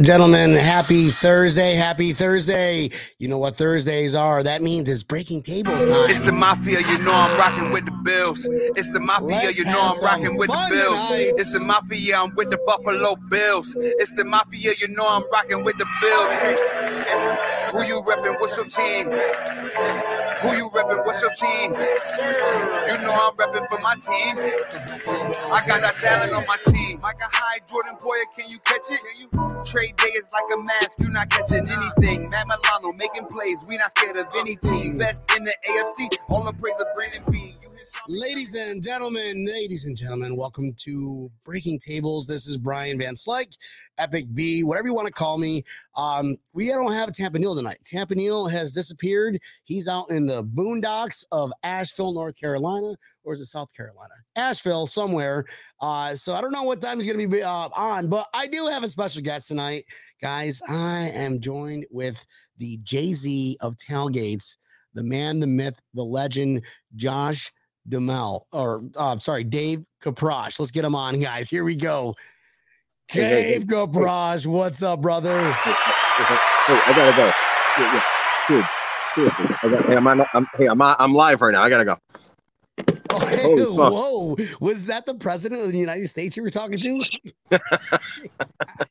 And gentlemen, happy Thursday. Happy Thursday. You know what Thursdays are. That means it's breaking tables time. It's the mafia, you know I'm rocking with the bills. It's the mafia, Let's you know I'm rocking with the bills. tonight. It's the mafia, I'm with the Buffalo Bills. It's the mafia, you know I'm rocking with the bills. Hey, hey, who you repping? What's your team? Who you repping? What's your team? You know I'm repping for my team. I got that talent on my team. Like a high Jordan Poyer, can you catch it? Can you? Trade day is like a mask, you're not catching anything. Matt Milano making plays, we not scared of any team. Best in the AFC, all the praise of Brandon Beane. Ladies and gentlemen, ladies and gentlemen, welcome to Breaking Tables. This is Brian Van Slyke, Epic B, whatever you want to call me. Um, we don't have Tampa Neal tonight. Tampa Neal has disappeared. He's out in the boondocks of Asheville, North Carolina, or is it South Carolina? Asheville, somewhere. Uh, so I don't know what time he's going to be uh, on, but I do have a special guest tonight, guys. I am joined with the Jay Z of tailgates, the man, the myth, the legend, Josh Duhamel, or uh, sorry, Dave Kaprosch. Let's get him on, guys. Here we go. Hey, Dave Kaprosch, what's up, brother? Hey, I gotta go. Yeah, yeah. Dude, seriously, I got, hey, I'm on. I'm, hey, I'm on, I'm live right now. I gotta go. Hey, Holy smokes. whoa, was that the president of the United States you were talking to?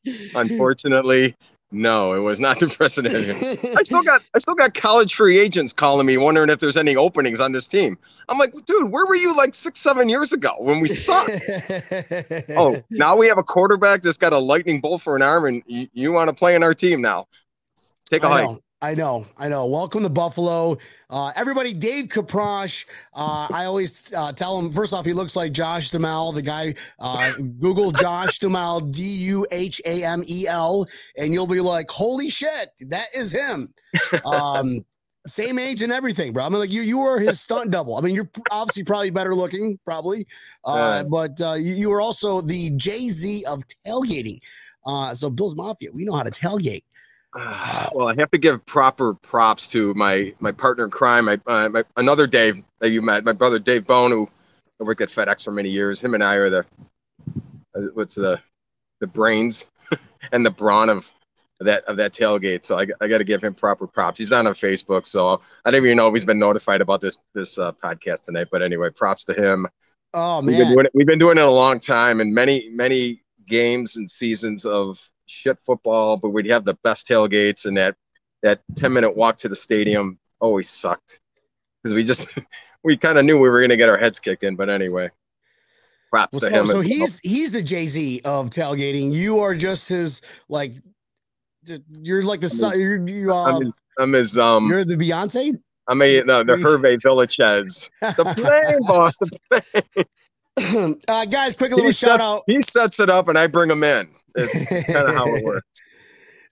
Unfortunately, no, it was not the president. I still got I still got college free agents calling me wondering if there's any openings on this team. I'm like, dude, where were you like six, seven years ago when we sucked? oh, now we have a quarterback that's got a lightning bolt for an arm, and you, you want to play in our team now? Take a hike. I know, I know. Welcome to Buffalo. Uh, everybody, Dave Kaprosch. Uh, I always uh, tell him, first off, he looks like Josh Duhamel, the guy. Uh, Google Josh Duhamel, D U H A M E L, and you'll be like, holy shit, that is him. Um, same age and everything, bro. I mean, like you, you were his stunt double. I mean, you're obviously probably better looking, probably, uh, but uh, you, you were also the Jay Z of tailgating. Uh, so Bill's Mafia, we know how to tailgate. well, I have to give proper props to my my partner in crime, my, uh, my another Dave that you met, my brother Dave Bone, who I worked at FedEx for many years. Him and I are the uh, what's the the brains and the brawn of that of that tailgate. So I, I got to give him proper props. He's not on Facebook, so I didn't even know if he's been notified about this this uh, podcast tonight. But anyway, props to him. Oh We've been man, doing it. We've been doing it a long time, and many many games and seasons of shit football. But we'd have the best tailgates, and that that ten minute walk to the stadium always sucked because we just we kind of knew we were going to get our heads kicked in. But anyway, props Well, to so, him. so well. he's he's the Jay Z of tailgating. You are just his like, you're like the son. You're you, uh, I'm his, I'm his um you're the Beyonce. I mean, no, the Hervé Villechaize. The plane boss. The uh, guys, quick little he, shout sets, out. he sets it up and I bring him in. Kind of how it works.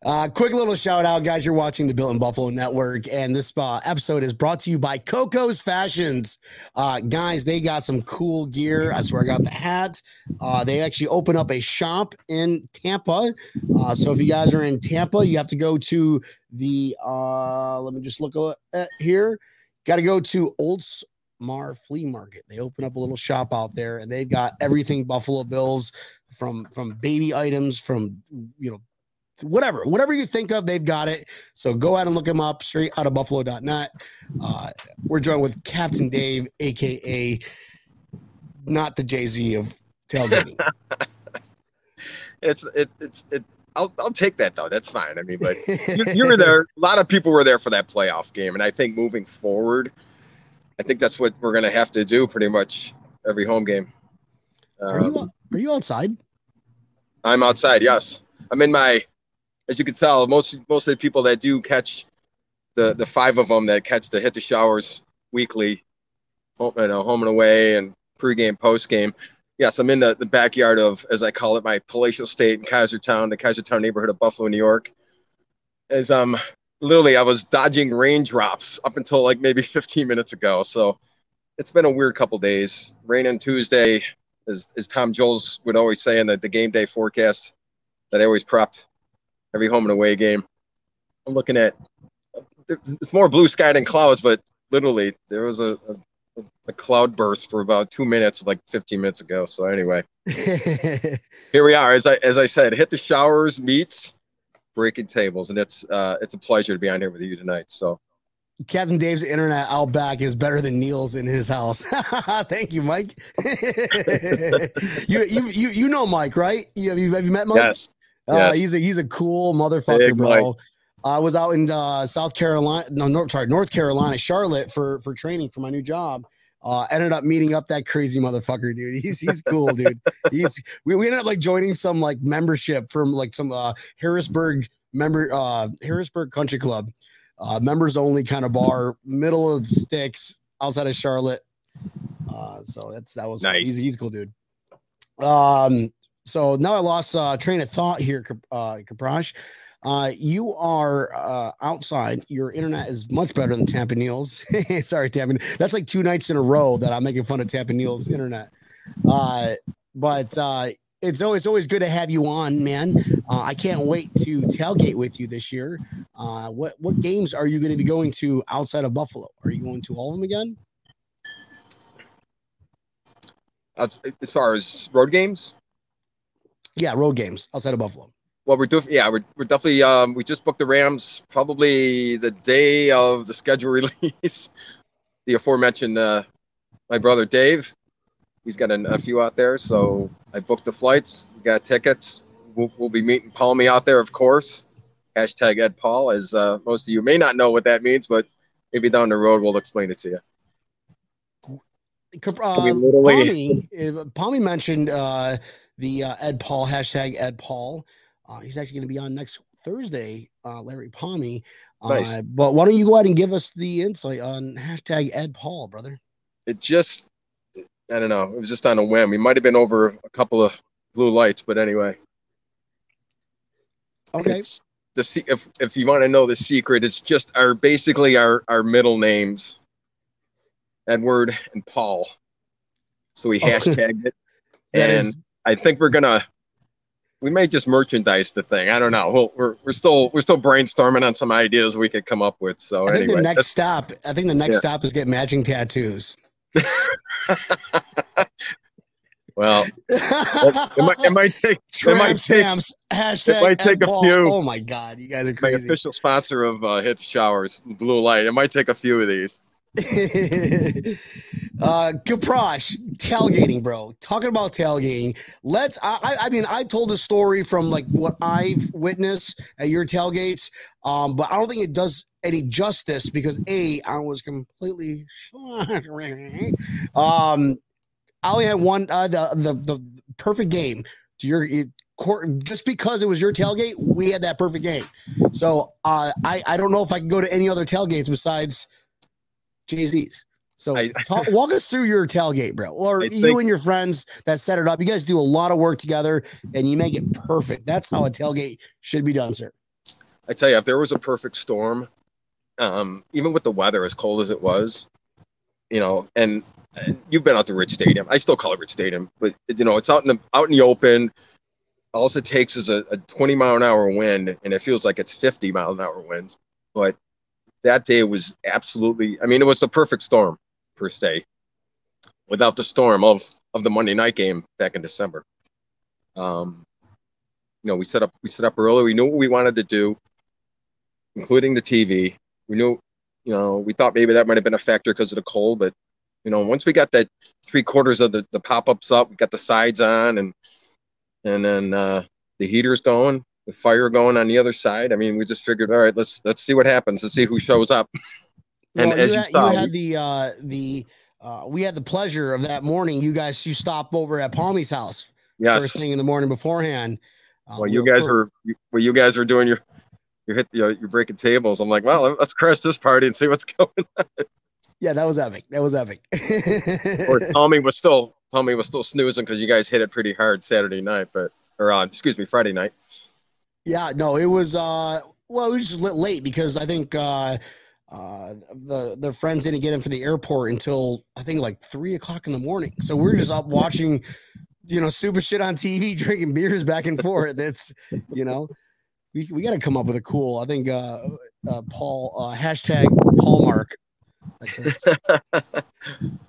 Uh, quick little shout out, guys. You're watching the Built in Buffalo Network, and this uh, episode is brought to you by Coco's Fashions. Uh, guys, they got some cool gear. I swear I got the hat. Uh, they actually open up a shop in Tampa. Uh, so if you guys are in Tampa, you have to go to the, uh, let me just look at here. Got to go to Oldsmar Flea Market. They open up a little shop out there, and they've got everything Buffalo Bills from from baby items, from you know whatever, whatever you think of, they've got it. So go out and look them up straight out of buffalo.net. Uh, we're joined with Captain Dave, aka not the Jay Z of tailgating. It's it, it's it. I'll I'll take that though. That's fine. I mean, but you, you were there. A lot of people were there for that playoff game, and I think moving forward, I think that's what we're gonna have to do pretty much every home game. Are you Um, are you outside? I'm outside. Yes, I'm in my. As you can tell, most most of the people that do catch the the five of them that catch the hit the showers weekly, home, you know, home and away and pregame, postgame. Yes, I'm in the, the backyard of, as I call it, my palatial state in Kaisertown, the Kaisertown neighborhood of Buffalo, New York. As um, literally, I was dodging raindrops up until like maybe 15 minutes ago. So it's been a weird couple days. Rain on Tuesday, as, as Tom Jones would always say in the, the game day forecast that I always propped every home and away game. I'm looking at it's more blue sky than clouds, but literally there was a, a, a cloud burst for about two minutes, like 15 minutes ago. So anyway, here we are. As I as I said, hit the showers, meets, breaking tables, and it's uh, it's a pleasure to be on here with you tonight. So Captain Dave's internet out back is better than Neil's in his house. Thank you, Mike. you, you you you know Mike, right? You, have, you, have you met Mike? yes, Uh, yes. he's a he's a cool motherfucker, Big bro. Mike. I was out in uh, South Carolina, no, North, sorry, North Carolina, Charlotte for for training for my new job. Uh, ended up meeting up that crazy motherfucker, dude. He's he's cool, dude. He's we, we ended up like joining some like membership from like some uh Harrisburg member uh Harrisburg Country Club, uh members only kind of bar, middle of the sticks outside of Charlotte. Uh, so that's that was Nice. He's, he's a cool dude. Um, so now I lost uh train of thought here, uh Kaprosch. Uh, you are uh, outside. Your internet is much better than Tampa Neal's. Sorry, Tampa. That's like two nights in a row that I'm making fun of Tampa Neal's internet. Uh, but uh, it's always always good to have you on, man. Uh, I can't wait to tailgate with you this year. Uh, what what games are you going to be going to outside of Buffalo? Are you going to all of them again? As, far as road games, Yeah, road games outside of Buffalo. well, we're def- yeah, we're, we're definitely um, we just booked the Rams probably the day of the schedule release. the aforementioned uh, my brother Dave, he's got a, few out there, so I booked the flights. We got tickets. We'll, we'll be meeting Palmy out there, of course. Hashtag Ed Paul, as uh, most of you may not know what that means, but maybe down the road we'll explain it to you. Uh, Palmy, uh, Palmy mentioned uh, the uh, Ed Paul hashtag Ed Paul. Uh, he's actually going to be on next Thursday, uh, Larry Palmy. Uh, Nice. But why don't you go ahead and give us the insight on hashtag Ed Paul, brother? It just, I don't know, it was just on a whim. We might have been over a couple of blue lights, but anyway. Okay. It's the if if you want to know the secret, it's just our basically our our middle names, Edward and Paul. So we hashtagged it, and is- I think we're gonna. We may just merchandise the thing. I don't know. We'll, we're we're still we're still brainstorming on some ideas we could come up with. So I think anyway, the next stop. I think the next Yeah. stop is get matching tattoos. well, it might, it might take Tramp might take- stamps. Hashtag might take a few. Oh my god, you guys are my official sponsor of uh, Hit the Showers, Blue Light. It might take a few of these. uh Kaprosch, tailgating, bro. Talking about tailgating. Let's I, I I mean I told a story from like what I've witnessed at your tailgates. Um, but I don't think it does any justice because A, I was completely um I only had one uh the the, the perfect game to your it, court just because it was your tailgate, we had that perfect game. So uh I, I don't know if I can go to any other tailgates besides Jay-Z's. So I- talk, walk us through your tailgate, bro. Or I you think- and your friends that set it up. You guys do a lot of work together and you make it perfect. That's how a tailgate should be done, sir. I tell you, if there was a perfect storm, um, even with the weather as cold as it was, you know, and, and you've been out to Rich Stadium. I still call it Rich Stadium, but you know, it's out in the out in the open. All it takes is a, a 20 mile an hour wind, and it feels like it's 50 mile an hour winds. But that day was absolutely. I mean, it was the perfect storm per se. Without the storm of of the Monday night game back in December. Um, you know, we set up we set up early. We knew what we wanted to do, including the TV. We knew, you know, we thought maybe that might have been a factor because of the cold, but you know, once we got that three quarters of the, the pop ups up, we got the sides on, and and then uh, the heaters going, the fire going on the other side. I mean, we just figured, all right, let's let's see what happens and see who shows up. And Well, as you, you had, saw, you had the uh the uh we had the pleasure of that morning. You guys you stopped over at Palmy's house first thing in the morning beforehand. Uh, Well, you guys we're- were you- well, you guys were doing your you hit the, uh, you're breaking tables. I'm like, well, let's crash this party and see what's going. On. Yeah, that was epic. That was epic. or Tommy was still Tommy was still snoozing because you guys hit it pretty hard Saturday night, but or uh, excuse me, Friday night. Yeah, no, it was uh well, it was just lit late because I think uh uh the the friends didn't get in for the airport until I think like three o'clock in the morning. So we're just up watching, you know, stupid shit on TV, drinking beers back and forth. That's you know, we we gotta come up with a cool, I think uh uh Paul uh hashtag Paul Mark.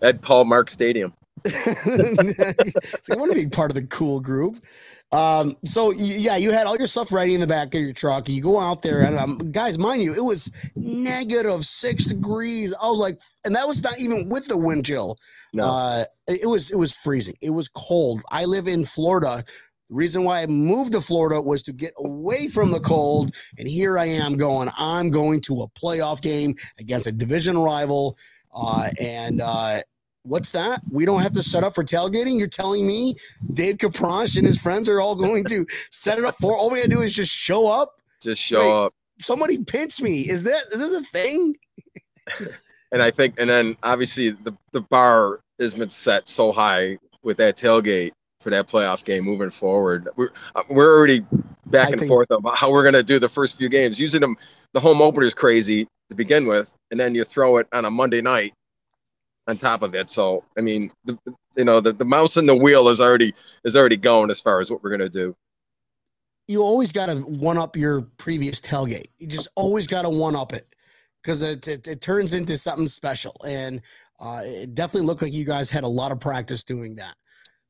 Ed Paul Mark Stadium. so I want to be part of the cool group. Um, so yeah, you had all your stuff ready in the back of your truck. You go out there, and um, guys, mind you, it was negative six degrees. I was like, and that was not even with the wind chill. No. Uh, it was it was freezing. It was cold. I live in Florida. The reason why I moved to Florida was to get away from the cold, and here I am going. I'm going to a playoff game against a division rival, uh, and uh, what's that? We don't have to set up for tailgating. You're telling me Dave Kaprosch and his friends are all going to set it up for? All we gotta do is just show up. Just show up. Somebody pinch me. Is that is this a thing? And I think, and then obviously the, the bar has been set so high with that tailgate for that playoff game moving forward. We're, uh, we're already back I and think- forth about how we're going to do the first few games. Using them, the home opener is crazy to begin with, and then you throw it on a Monday night on top of it. So, I mean, the, you know, the, the mouse and the wheel is already is already going as far as what we're going to do. You always gotta one up your previous tailgate. You just always gotta one up it because it, it it turns into something special. And uh, it definitely looked like you guys had a lot of practice doing that.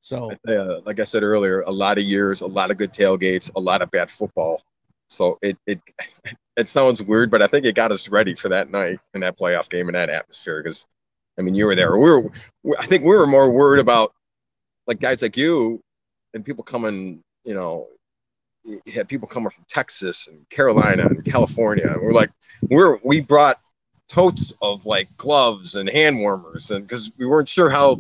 So uh, like I said earlier, a lot of years, a lot of good tailgates, a lot of bad football. So it it it sounds weird, but I think it got us ready for that night and that playoff game and that atmosphere. Because I mean, you were there. We were, I think we were more worried about like guys like you and people coming. You know, you had people coming from Texas and Carolina and California. We're like, we're we brought totes of like gloves and hand warmers, and because we weren't sure how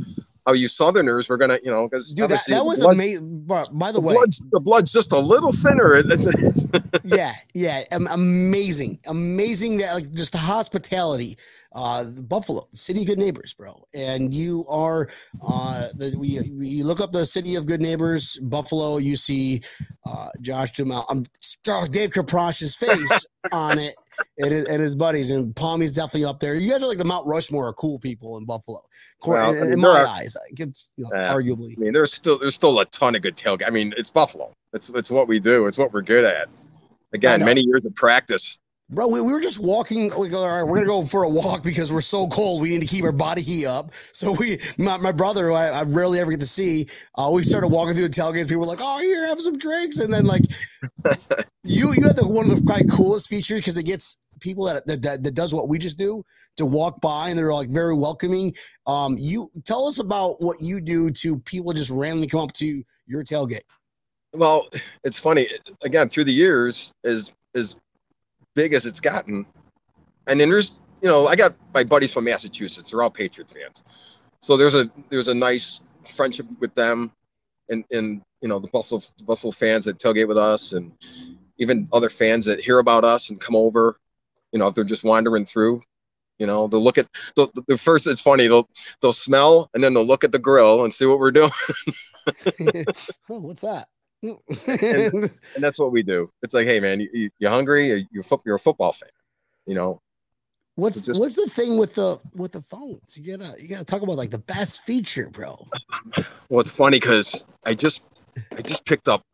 how you Southerners were gonna, you know, because dude, that, that was amazing. By the the way, blood's, the blood's just a little thinner. Yeah, yeah, am- amazing, amazing that like just the hospitality. Uh, Buffalo, city of good neighbors, bro, and you are uh the we we look up the city of good neighbors, Buffalo. You see, uh, Josh Jamal, I'm oh, Dave Kaprosch's face on it. And his, and his buddies and Palmy's definitely up there. You guys are like the Mount Rushmore of cool people in Buffalo. Cor- Well, in, I mean, in my are- eyes, it's you know, Yeah. arguably. I mean, there's still there's still a ton of good tailgate. I mean, it's Buffalo. It's it's what we do. It's what we're good at. Again, many years of practice. Bro, we, we were just walking. Like, all right, we're gonna go for a walk because we're so cold. We need to keep our body heat up. So we, my, my brother, who I, I rarely ever get to see, uh, we started walking through the tailgates. People were like, "Oh, here, have some drinks," and then like, you you had the one of the probably coolest features because it gets people that, that that that does what we just do to walk by and they're like very welcoming. Um, you tell us about what you do to people just randomly come up to your tailgate. Well, it's funny. Again, through the years, as as big as it's gotten, and then there's you know I got my buddies from Massachusetts. They're all Patriot fans, so there's a there's a nice friendship with them, and and you know the Buffalo Buffalo fans that tailgate with us, and even other fans that hear about us and come over. You know, if they're just wandering through, you know, they'll look at the, the first. It's funny. They'll they'll smell and then they'll look at the grill and see what we're doing. oh, what's that? and that's what we do. It's like, hey man, you, you, you hungry? You're, you're, you're a football fan, you know. What's So just- what's the thing with the with the phones? You gotta you gotta talk about like the best feature, bro. Well, it's funny because I just I just picked up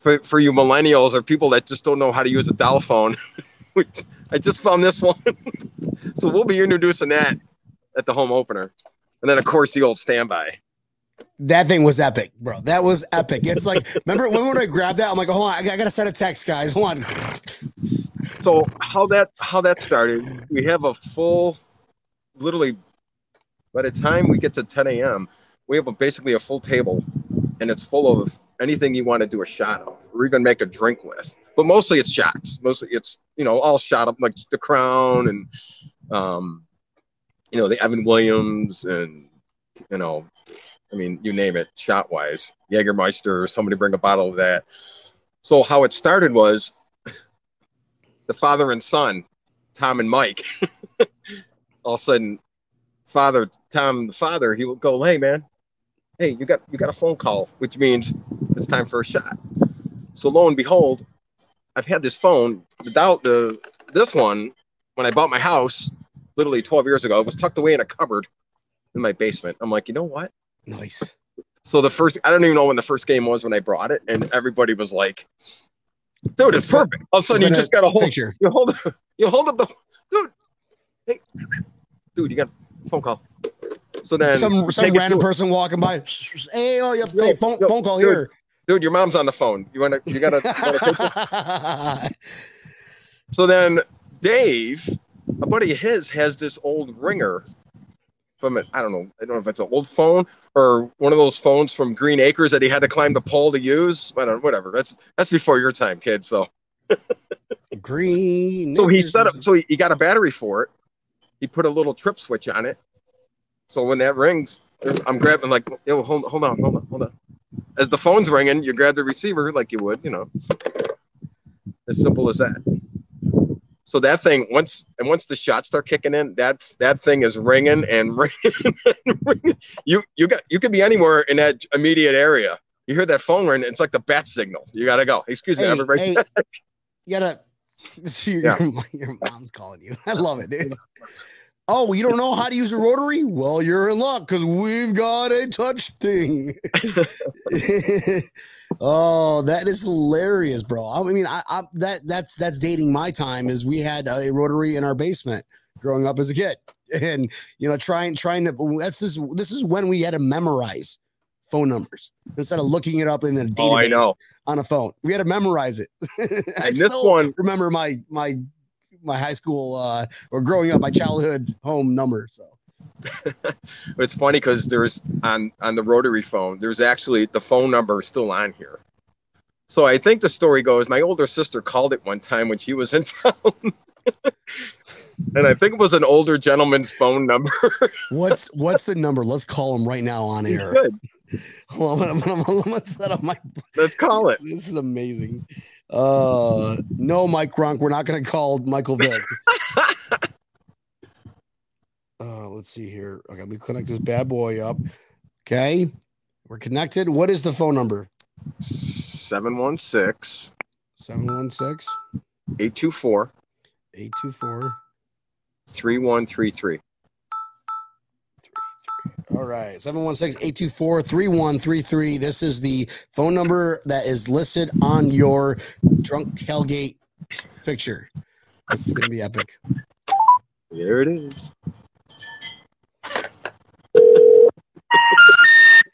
for for you millennials or people that just don't know how to use a dial phone. I just found this one, so we'll be introducing that at the home opener, and then of course the old standby. That thing was epic, bro. That was epic. It's like remember when when I grabbed that, I'm like, hold on, I gotta, I gotta send a text, guys. Hold on. So how that how that started? We have a full, literally, by the time we get to 10 a.m., we have a, basically a full table, and it's full of anything you want to do a shot of, or even make a drink with. But mostly it's shots. Mostly it's you know all shot up like the Crown and, um, you know the Evan Williams and you know, I mean you name it, shot wise, Jägermeister. Somebody bring a bottle of that. So how it started was the father and son, Tom and Mike. All of a sudden, father Tom, the father, he will go, "Hey man, hey, you got you got a phone call, which means it's time for a shot." So lo and behold, I've had this phone without the this one when I bought my house, literally 12 years ago. It was tucked away in a cupboard in my basement. I'm like, you know what? Nice. So the first, I don't even know when the first game was when I brought it, and everybody was like, "Dude, it's perfect." All of a sudden, you just got a hold picture. you hold up, you hold up the dude. Hey, dude, you got a phone call. So then some some random person walking by. Hey, oh, yep, Yo, hey, phone, yo, phone call dude. here. dude, your mom's on the phone. You wanna you gotta, wanna take? So then Dave, a buddy of his, has this old ringer from it. I don't know. I don't know if it's an old phone or one of those phones from Green Acres that he had to climb the pole to use. I don't know, whatever. That's that's before your time, kid. So Green. so he set up so he, he got a battery for it. He put a little trip switch on it. So when that rings, I'm grabbing like, yo, hold, hold on, hold on, hold on. As the phone's ringing, you grab the receiver like you would, you know. As simple as that. So that thing, once and once the shots start kicking in, that that thing is ringing and ringing and ringing. You you got you could be anywhere in that immediate area. You hear that phone ring, it's like the bat signal. You gotta go. Excuse me, everybody. hey, you gotta. Your, Yeah. your mom's calling you. I love it, dude. Oh, you don't know how to use a rotary? Well, you're in luck because we've got a touch thing. oh, that is hilarious, bro. I mean, I, I that that's that's dating my time. Is we had a rotary in our basement growing up as a kid, and you know, trying trying to. That's this. This is when we had to memorize phone numbers instead of looking it up in a database Oh, I know. on a phone. We had to memorize it. I And this one- remember my my my high school uh or growing up, my childhood home number. So It's funny because there's on on the rotary phone, there's actually the phone number is still on here. So I think the story goes, my older sister called it one time when she was in town. and I think it was an older gentleman's phone number. what's what's the number? Let's call him right now on air. Good. Hold on, I'm I'm I'm gonna set up my. Let's call it. This is amazing. Uh, no, Mike Gronk. We're not gonna call Michael Vick. Uh, let's see here. Okay, we connect this bad boy up. Okay, we're connected. What is the phone number? 716 716 824 824 3133. All right, 716-824-3133. This is the phone number that is listed on your drunk tailgate fixture. This is gonna be epic. There it is.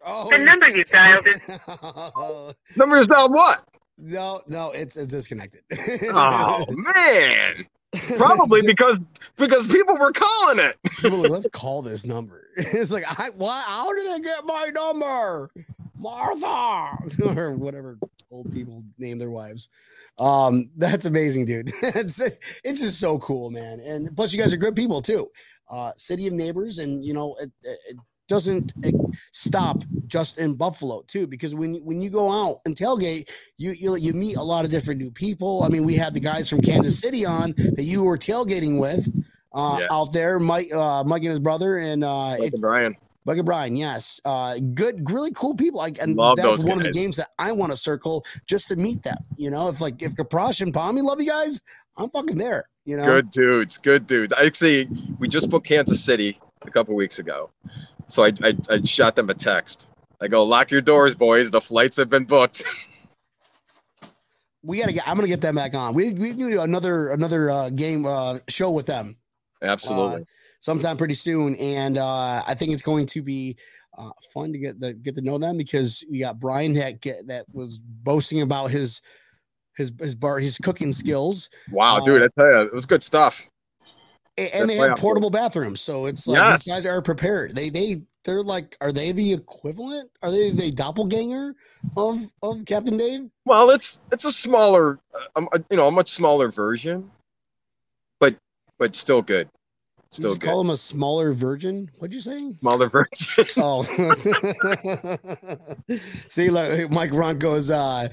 Oh, The number you dialed is Number is dialed what? no, no, it's, it's disconnected. Oh man. Probably because because people were calling it. People like, let's call this number. It's like, I, why? How did they get my number, Martha, or whatever old people name their wives. Um, that's amazing, dude. it's it's just so cool, man. And plus, you guys are good people too. Uh, city of neighbors, and you know, it it doesn't eh, stop just in Buffalo too, because when when you go out and tailgate, you you you meet a lot of different new people. I mean, we had the guys from Kansas City on that you were tailgating with uh, Yes. out there, Mike, uh, Mike and his brother, and uh, Like it, Brian. Mike and Brian. Yes, uh, good, really cool people. Like, and Love that's those one of the games that I want to circle just to meet them. You know, if like if Kaprosch and Palmy love you guys, I'm fucking there. You know, Good dudes, good dudes. Actually, we just booked Kansas City a couple weeks ago, so I, I I shot them a text. I go, lock your doors, boys. The flights have been booked. we gotta get. I'm gonna get them back on. We we do another another uh, game uh, show with them. Absolutely. sometime pretty soon, and uh, I think it's going to be uh, fun to get the, get to know them because we got Brian that get, that was boasting about his his his bar his cooking skills, wow, uh, dude, I tell you, it was good stuff. And, they have portable bathrooms, so it's like Yes. these guys are prepared. They they they're like, are they the equivalent? Are they the doppelganger of of Captain Dave? Well, it's it's a smaller, uh, um, uh, you know, a much smaller version, but but still good, still good. call him a smaller virgin. What'd you say? Smaller virgin. Oh, see, like Mike Ron goes, uh,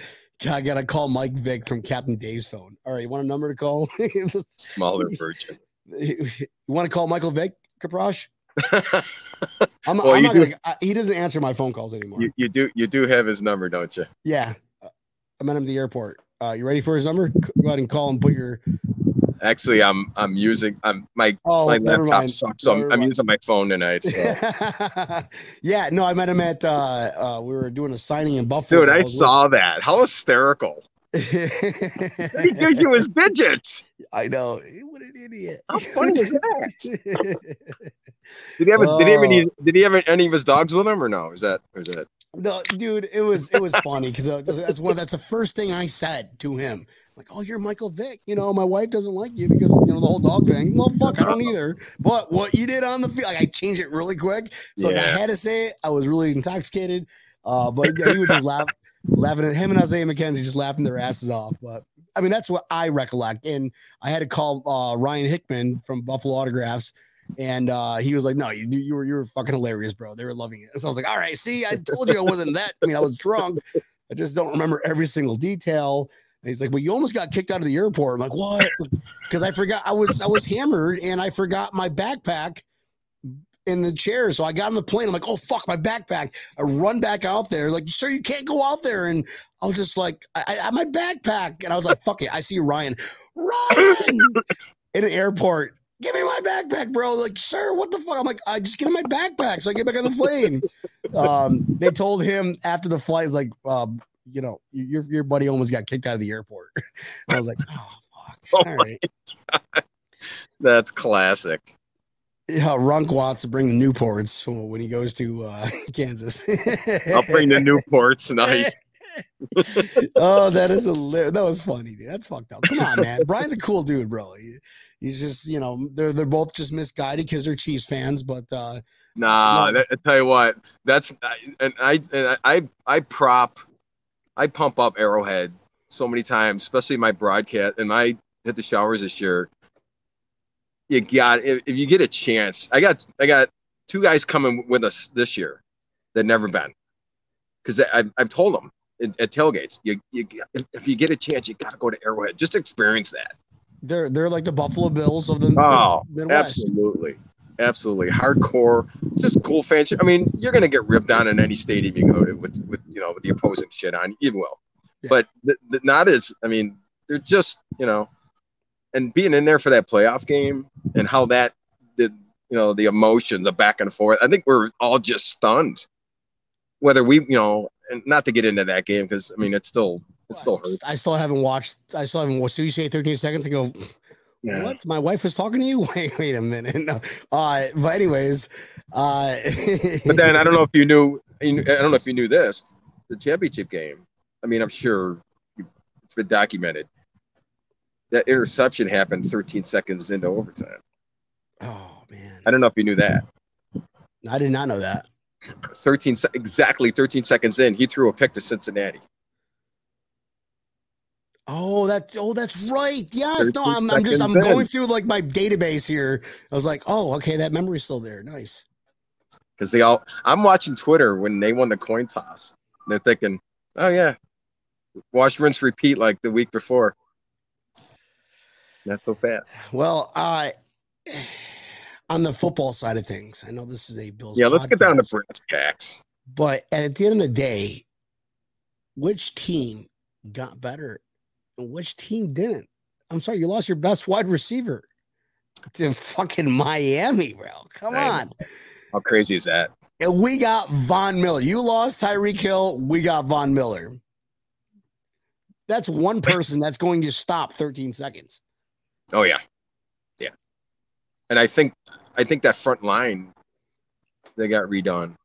I gotta call Mike Vick from Captain Dave's phone. All right, you want a number to call? smaller Smaller version. want to call Michael Vick, Kaprosch? I'm, Well, I'm not do- gonna. I, he doesn't answer my phone calls anymore. you, you do you do have his number, don't you? yeah, I met him at the airport. Uh, you ready for his number? Go ahead and call and put your. Actually, I'm I'm using I'm my Oh, my laptop mind. sucks, so I'm, I'm using my phone tonight. So. yeah, no, I met him at. Uh, uh, we were doing a signing in Buffalo. Dude, I with- saw that. How hysterical! He gives you his digits. I know. What an idiot. How funny is that? Did he have? A, did he have any? Did he have any of his dogs with him, or no? Is that? Or is that? No, dude, it was it was funny because that's one that's the first thing I said to him. Like, oh, you're Michael Vick. You know, my wife doesn't like you because you know the whole dog thing. Well, fuck, I don't either. But what you did on the field, like I changed it really quick. So like, I had to say it. I was really intoxicated. Uh, but yeah, he was just laugh, laughing at him and Isaiah McKenzie just laughing their asses off. But I mean, that's what I recollect. And I had to call uh, Ryan Hickman from Buffalo Autographs. And uh, he was like, "No, you you were you were fucking hilarious, bro. They were loving it." So I was like, "All right, see, I told you I wasn't that. I mean, I was drunk. I just don't remember every single detail." And he's like, "Well, you almost got kicked out of the airport." I'm like, "What?" Because I forgot I was I was hammered and I forgot my backpack in the chair. So I got on the plane. I'm like, "Oh fuck, my backpack!" I run back out there, like, "Sir, you can't go out there." And I was just like, "I, I have my backpack," and I was like, "Fuck it." I see Ryan, Ryan, in an airport. Give me my backpack, bro. Like, sir, what the fuck? I'm like, I just get in my backpack so I get back on the plane. um, they told him after the flight, like, um, you know, your your buddy almost got kicked out of the airport. I was like, oh fuck. Oh All right. That's classic. Yeah, Runk wants to bring the Newports when he goes to uh, Kansas. I'll bring the Newports. Nice. oh, that is hilarious. That was funny. Dude. That's fucked up. Come on, man. Brian's a cool dude, bro. He, he's just, you know, they're they're both just misguided because they're Chiefs fans, but uh Nah, No. that, I tell you what, that's and I and I I prop, I pump up Arrowhead so many times, especially my broadcast and I hit the showers this year. You got if, if you get a chance, I got I got two guys coming with us this year that never been, because I've I've told them at, at tailgates, you you if you get a chance, you got to go to Arrowhead, just experience that. they're they're like the Buffalo Bills of the, Oh, the Midwest. Absolutely. Absolutely. Hardcore, just cool fans. I mean, you're gonna get ripped on in any stadium you go to with, with you know, with the opposing shit on. You will. Yeah. But th- th- not as I mean, they're just, you know, and being in there for that playoff game and how that did, you know, the emotions of back and forth. I think we're all just stunned. Whether we, you know, and not to get into that game because I mean it's still it still hurts. I still haven't watched. I still haven't watched. So you say 13 seconds ago. Yeah. What? My wife was talking to you? Wait, wait a minute. No. Uh, but anyways, uh, But then I don't know if you knew. I don't know if you knew this. The championship game. I mean, I'm sure it's been documented. That interception happened 13 seconds into overtime. Oh man, I don't know if you knew that. I did not know that. 13 exactly 13 seconds in, he threw a pick to Cincinnati. Oh, that's oh, that's right. Yes, no, I'm, I'm just I'm in. going through like my database here. I was like, oh, okay, that memory's still there. Nice. Because they all, I'm watching Twitter when they won the coin toss. They're thinking, oh yeah, wash, rinse, repeat like the week before. Not so fast. Well, uh, on the football side of things, I know this is a Bills. Yeah, let's get down to brass tacks. But at the end of the day, which team got better and which team didn't? I'm sorry, you lost your best wide receiver to fucking Miami, bro. Come on. How crazy is that? And we got Von Miller. You lost Tyreek Hill. We got Von Miller. That's one person that's going to stop 13 seconds. Oh yeah, yeah. And I think I think that front line they got redone.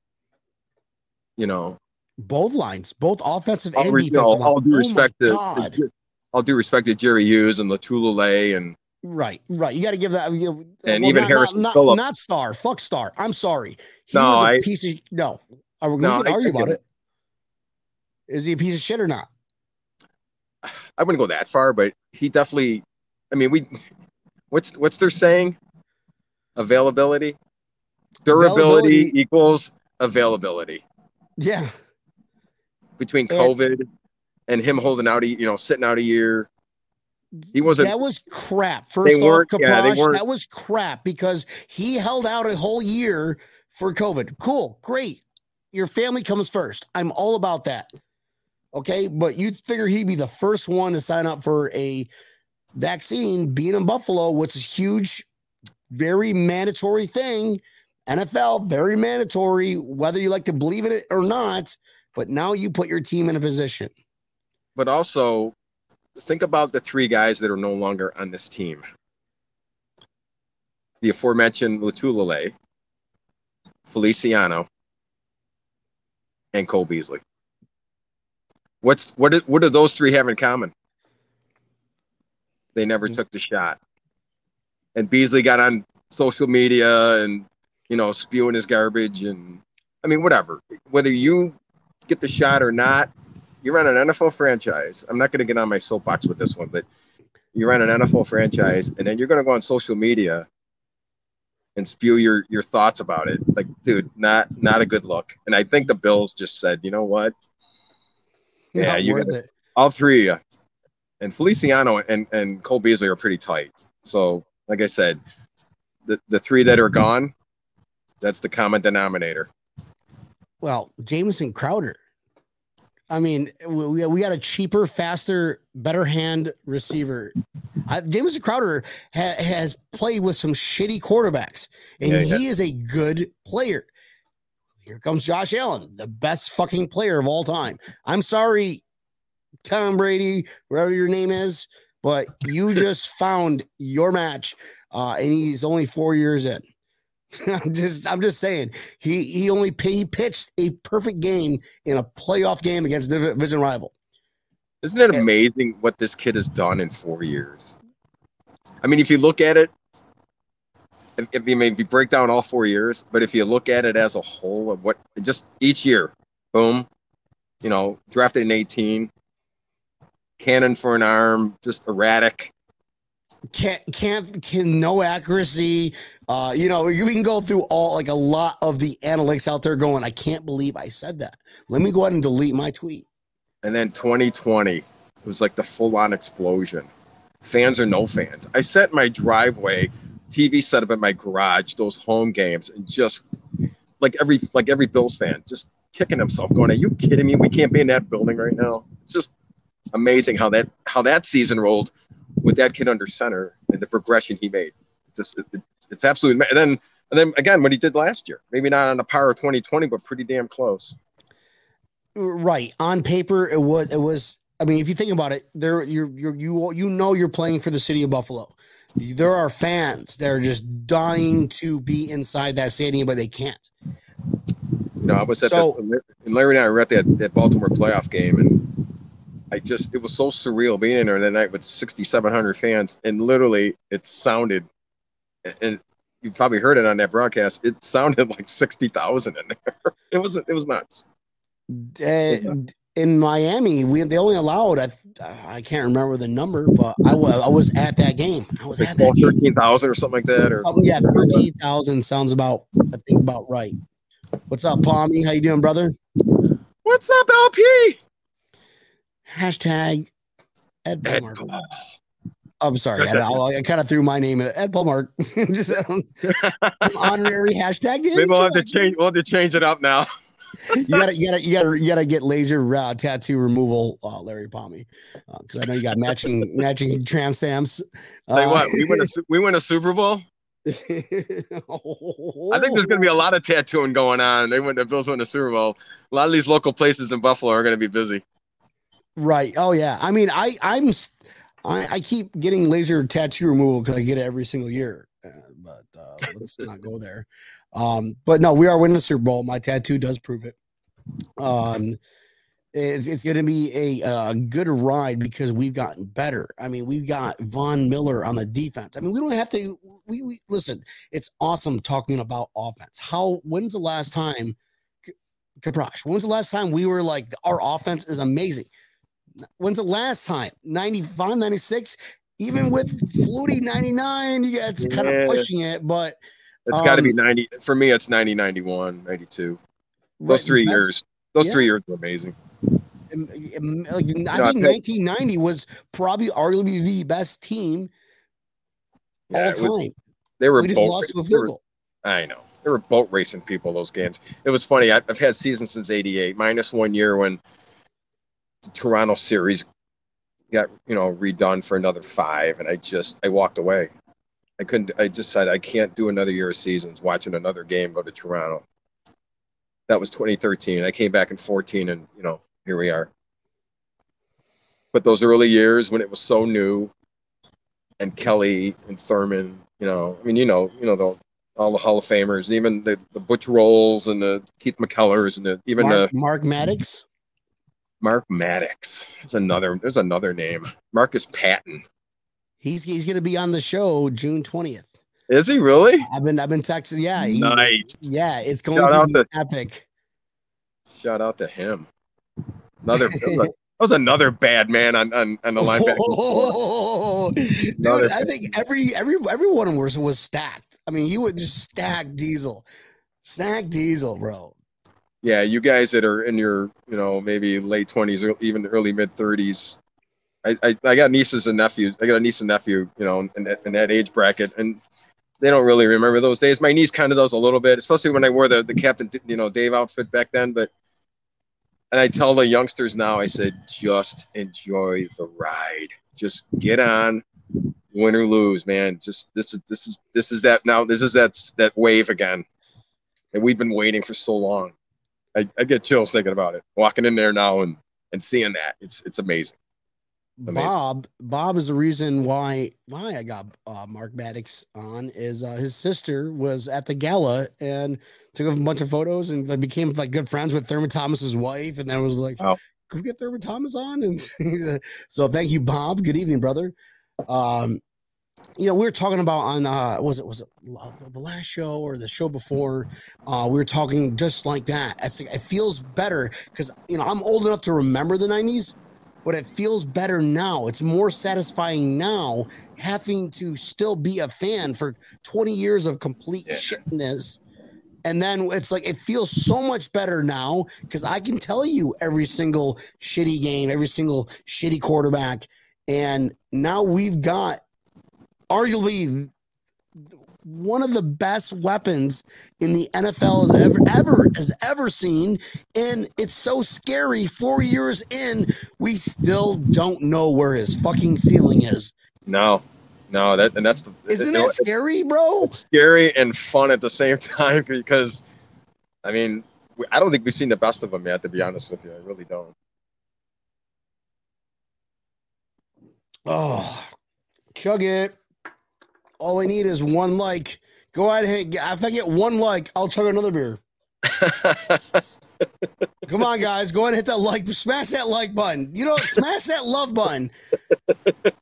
You know, Both lines, both offensive all, and defensive. all due Oh respect to, to all due respect to Jerry Hughes and Lotulelei and Right, right. You got to give that. You, And even not, Harrison not, Phillips. Not Star. Fuck Star. I'm sorry. He No, was a I- piece of no. Are we going to argue about it? Is he a piece of shit or not? I wouldn't go that far, but he definitely. I mean, we. What's what's their saying? Availability, durability Availability. equals availability. Yeah. Between COVID and him holding out, a, you know, sitting out a year, he wasn't. That was crap. First off, weren't- yeah, that was crap because he held out a whole year for COVID. Cool, great. Your family comes first. I'm all about that. Okay, but you figure he'd be the first one to sign up for a vaccine, being in Buffalo, which is huge, very mandatory thing. NFL, very mandatory, whether you like to believe in it or not. But now you put your team in a position. but also think about the three guys that are no longer on this team. The aforementioned Lotulelei, Feliciano, and Cole Beasley. What's what? What do those three have in common? They never took the shot. And Beasley got on social media and you know spewing his garbage and I mean whatever. Whether you get the shot or not, you're on an NFL franchise. I'm not going to get on my soapbox with this one, but you're on an NFL franchise, and then you're going to go on social media and spew your your thoughts about it. Like, dude, not not a good look. And I think the Bills just said, you know what? Yeah, you it. All three, uh, and Feliciano and and Cole Beasley are pretty tight. So, like I said, the the three that are gone, that's the common denominator. Well, Jamison Crowder. I mean, we, we- got a cheaper, faster, better hand receiver. I, Jamison Crowder ha, has played with some shitty quarterbacks, and Yeah, he he is a good player. Here comes Josh Allen, the best fucking player of all time. I'm sorry, Tom Brady, whatever your name is, but you just found your match, uh, and he's only four years in. I'm just, I'm just saying, he he only he pitched a perfect game in a playoff game against a division rival. Isn't it amazing what this kid has done in four years? I mean, if you look at it, if, if, you if you break down all four years, but if you look at it as a whole of what just each year, boom, you know, drafted in 18, cannon for an arm, just erratic. Can't can't can no accuracy. Uh, you know, you can go through all like a lot of the analytics out there going, I can't believe I said that. Let me go ahead and delete my tweet. And then 2020 it was like the full on explosion. Fans or no fans. I set my driveway, TV set up in my garage, those home games, and just like every like every Bills fan, just kicking himself, going, Are you kidding me? We can't be in that building right now. It's just amazing how that how that season rolled with that kid under center and the progression he made. Just it, it- it's absolutely and then and then again what he did last year. Maybe not on the power of 2020, but pretty damn close. Right. On paper, it was it was I mean, if you think about it, there you're you're you you know you're playing for the city of Buffalo. There are fans that are just dying to be inside that stadium, but they can't. You know, I was at So- the and Larry and I were at that, that Baltimore playoff game, and I just it was so surreal being in there that night with 6,700 fans, and literally it sounded, and you probably heard it on that broadcast. It sounded like 60,000 in there. It was it was nuts. Uh, in Miami, we they only allowed I I can't remember the number, but I was I was at that game. I was at that game. 13,000 or something like that, or Um, yeah, thirteen thousand sounds about I think about right. What's up, Palmy? How you doing, brother? what's up, LP? Hashtag Ed Ed Palmark. I'm sorry, I, I, I kind of threw my name in Ed Palmark. Just um, honorary hashtag. Maybe we'll have to change. We'll have to change it up now. You gotta, you gotta, you gotta, you gotta get laser uh, tattoo removal, uh, Larry Palmy, because I know you got matching matching tram stamps. Uh, what, we win a we win a Super Bowl. I think there's going to be a lot of tattooing going on. They went, the Bills win the Super Bowl. A lot of these local places in Buffalo are going to be busy. Right. Oh yeah. I mean, I I'm I, I keep getting laser tattoo removal because I get it every single year. Uh, but uh, let's not go there. Um, but no, we are winning the Super Bowl. My tattoo does prove it. Um, it's, it's going to be a uh, good ride because we've gotten better. I mean, we've got Von Miller on the defense. I mean, we don't have to. We, we listen. It's awesome talking about offense. How? When's the last time? Kaprosch, when's the last time we were like our offense is amazing? When's the last time? 95, 96? Even with Flutie 99, you it's kind Yeah. of pushing it, but It's got to be Um, 90. For me, it's 90, 91, 92. Those right, three years. Those yeah. three years were amazing. um, um, Like, I know, I think picked- 1990 was probably arguably the best team Yeah, all it was- time. they were We just lost to a field goal. I know. They were boat racing people, those games. It was funny. I- I've had seasons since 88, minus one year when the Toronto series got, you know, redone for another five. And I just, I walked away. I couldn't, I just said, I can't do another year of seasons watching another game go to Toronto. That was 2013. I came back in 14 and, you know, here we are. but those early years when it was so new, and Kelly and Thurman, you know, I mean, you know, you know, the, all the Hall of Famers, even the, the Butch Rolles and the Keith McKellers and the, even Mark, the Mark Maddox. Mark Maddox. There's another. There's another name. Marcus Patton. He's he's gonna be on the show June twentieth. Is he really? I've been I've been texting. Yeah, Nice. Yeah, it's going Shout to be to- epic. Shout out to him. Another. that, was a- that was another bad man on on, on the linebacker. Oh, dude, I think every every everyone was was stacked. I mean, you would just stack Diesel, stack Diesel, bro. Yeah, you guys that are in your, you know, maybe late twenties or even early mid thirties. I, I, I got nieces and nephews. I got a niece and nephew, you know, in that, in that age bracket, and they don't really remember those days. My niece kind of does a little bit, especially when I wore the the Captain, you know, Dave outfit back then. But and I tell the youngsters now, I said, just enjoy the ride. Just get on, win or lose, man. Just this is this is this is that now. This is that that wave again, and we've been waiting for so long. I, I get chills thinking about it. Walking in there now and and seeing that, it's it's amazing. Amazing. Bob Bob is the reason why why I got uh, Mark Maddox on is uh, his sister was at the gala and took a bunch of photos and they became like good friends with Thurman Thomas's wife and then was like Wow. could we get Thurman Thomas on and so thank you Bob good evening brother um you know we were talking about on uh was it was it the last show or the show before uh we were talking just like that it's like, it feels better because you know I'm old enough to remember the 90s but it feels better now. It's more satisfying now having to still be a fan for 20 years of complete Yeah. shitness. And then it's like it feels so much better now because I can tell you every single shitty game, every single shitty quarterback. And now we've got arguably one of the best weapons in the NFL has ever ever has ever seen. And it's so scary. Four years in, we still don't know where his fucking ceiling is. No, no, that and that's the. Isn't it scary, bro? scary and fun at the same time because, I mean, I don't think we've seen the best of them yet. To be honest with you, I really don't. Oh, chug it. All I need is one like. Go ahead. Hey, if I get one like, I'll chug another beer. Come on, guys. Go ahead and hit that like. Smash that like button. You know, smash that love button.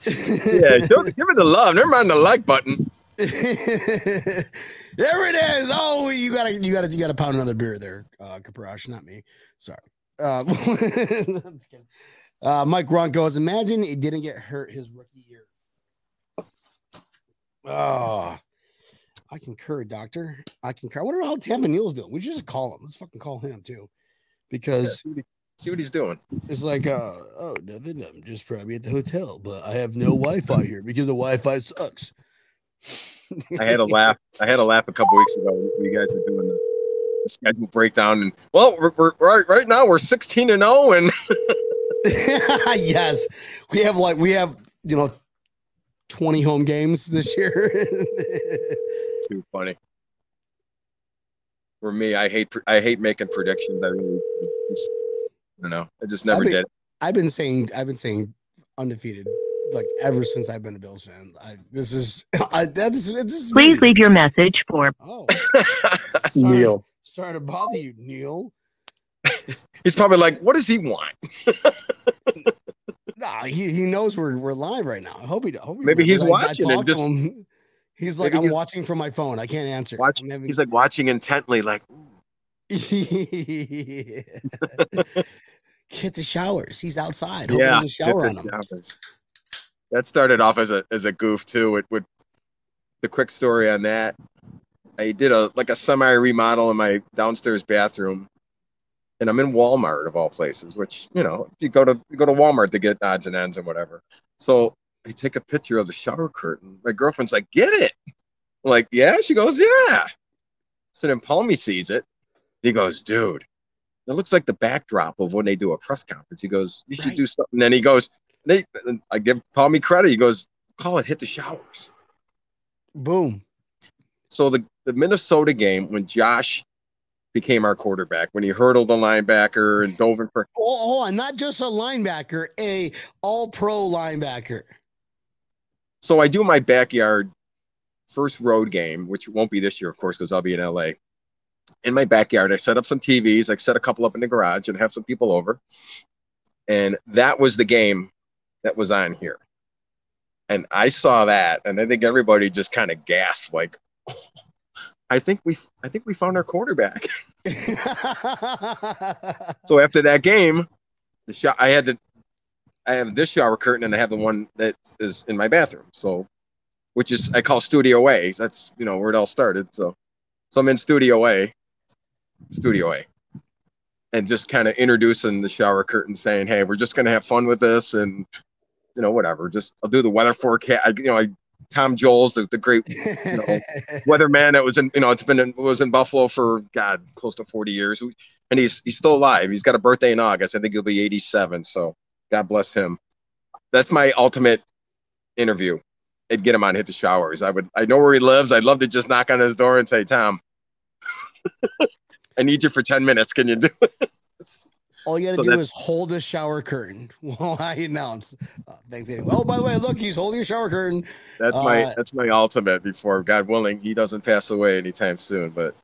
yeah, don't give it the love. Never mind the like button. there it is. Oh, you gotta, you gotta, you gotta pound another beer there, uh, Kaprosch, not me. Sorry. Uh, uh, Mike Grunt goes. Imagine he didn't get hurt his rookie year. Oh, I concur, Doctor. I concur. I wonder how Tampa Neal's doing. We should just call him. Let's fucking call him too, because See what, see what he's doing. it's like, uh, oh, nothing. I'm just probably at the hotel, but I have no Wi-Fi here because the Wi-Fi sucks. I had a laugh. I had a laugh a couple weeks ago when you guys were doing the, schedule breakdown, and well, we're, we're right right now we're sixteen and zero, and yes, we have like we have you know twenty home games this year. too funny. For me, I hate I hate making predictions. I really just, I don't know. I just never I mean, did. I've been saying I've been saying undefeated like ever since I've been a Bills fan. I this is I that's this is Please me. leave your message for Oh, sorry, Neil. Sorry to bother you, Neil. He's probably like, "What does he want?" Nah, he, he knows we're we're live right now. I hope he. I hope he Maybe he's I- I watching and talked just- him. He's like, I'm watching from my phone. I can't answer. Watch- having- He's like watching intently, like, Hit the showers. He's outside. Hope "Yeah." shower on him. showers. That started off as a as a goof too. It would the quick story on that. I did a like a semi remodel in my downstairs bathroom, and I'm in Walmart of all places. Which you know, you go to you go to Walmart to get odds and ends and whatever. So I take a picture of the shower curtain. My girlfriend's like, "Get it?" I'm like, "Yeah." She goes, "Yeah." So then Palmy sees it. He goes, "Dude, it looks like the backdrop of when they do a press conference." He goes, "You should Right. do something." And then he goes, they, and I give Palmy credit. He goes, "Call it hit the showers." Boom. So the, the Minnesota game when Josh became our quarterback when he hurdled a linebacker and dove in for. Oh, hold on, not just a linebacker, a all pro linebacker. So I do my backyard first road game, which won't be this year, of course, because I'll be in LA. In my backyard, I set up some TVs. I set a couple up in the garage and have some people over. And that was the game that was on here. And I saw that, and I think everybody just kind of gasped, like, I think we I think we found our quarterback. so after that game, the shot I had to I have this shower curtain and I have the one that is in my bathroom. So which is I call Studio A. That's you know where it all started. So so I'm in Studio A, Studio A, and just kind of introducing the shower curtain, saying, "Hey, we're just gonna have fun with this, and you know whatever. Just I'll do the weather forecast. I, you know, I Tom Jolls, the, the great you know, weatherman that was in, you know, it's been in, was in Buffalo for God close to 40 years, and he's he's still alive. He's got a birthday in August. I think he'll be 87. So God bless him. That's my ultimate interview. And get him on hit the showers. I would. I know where he lives. I'd love to just knock on his door and say, Tom, I need you for 10 minutes. Can you do it? All you got to so do is hold a shower curtain while I announce uh, Thanksgiving. Oh, by the way, look, he's holding a shower curtain. That's uh, my that's my ultimate. Before God willing, he doesn't pass away anytime soon. But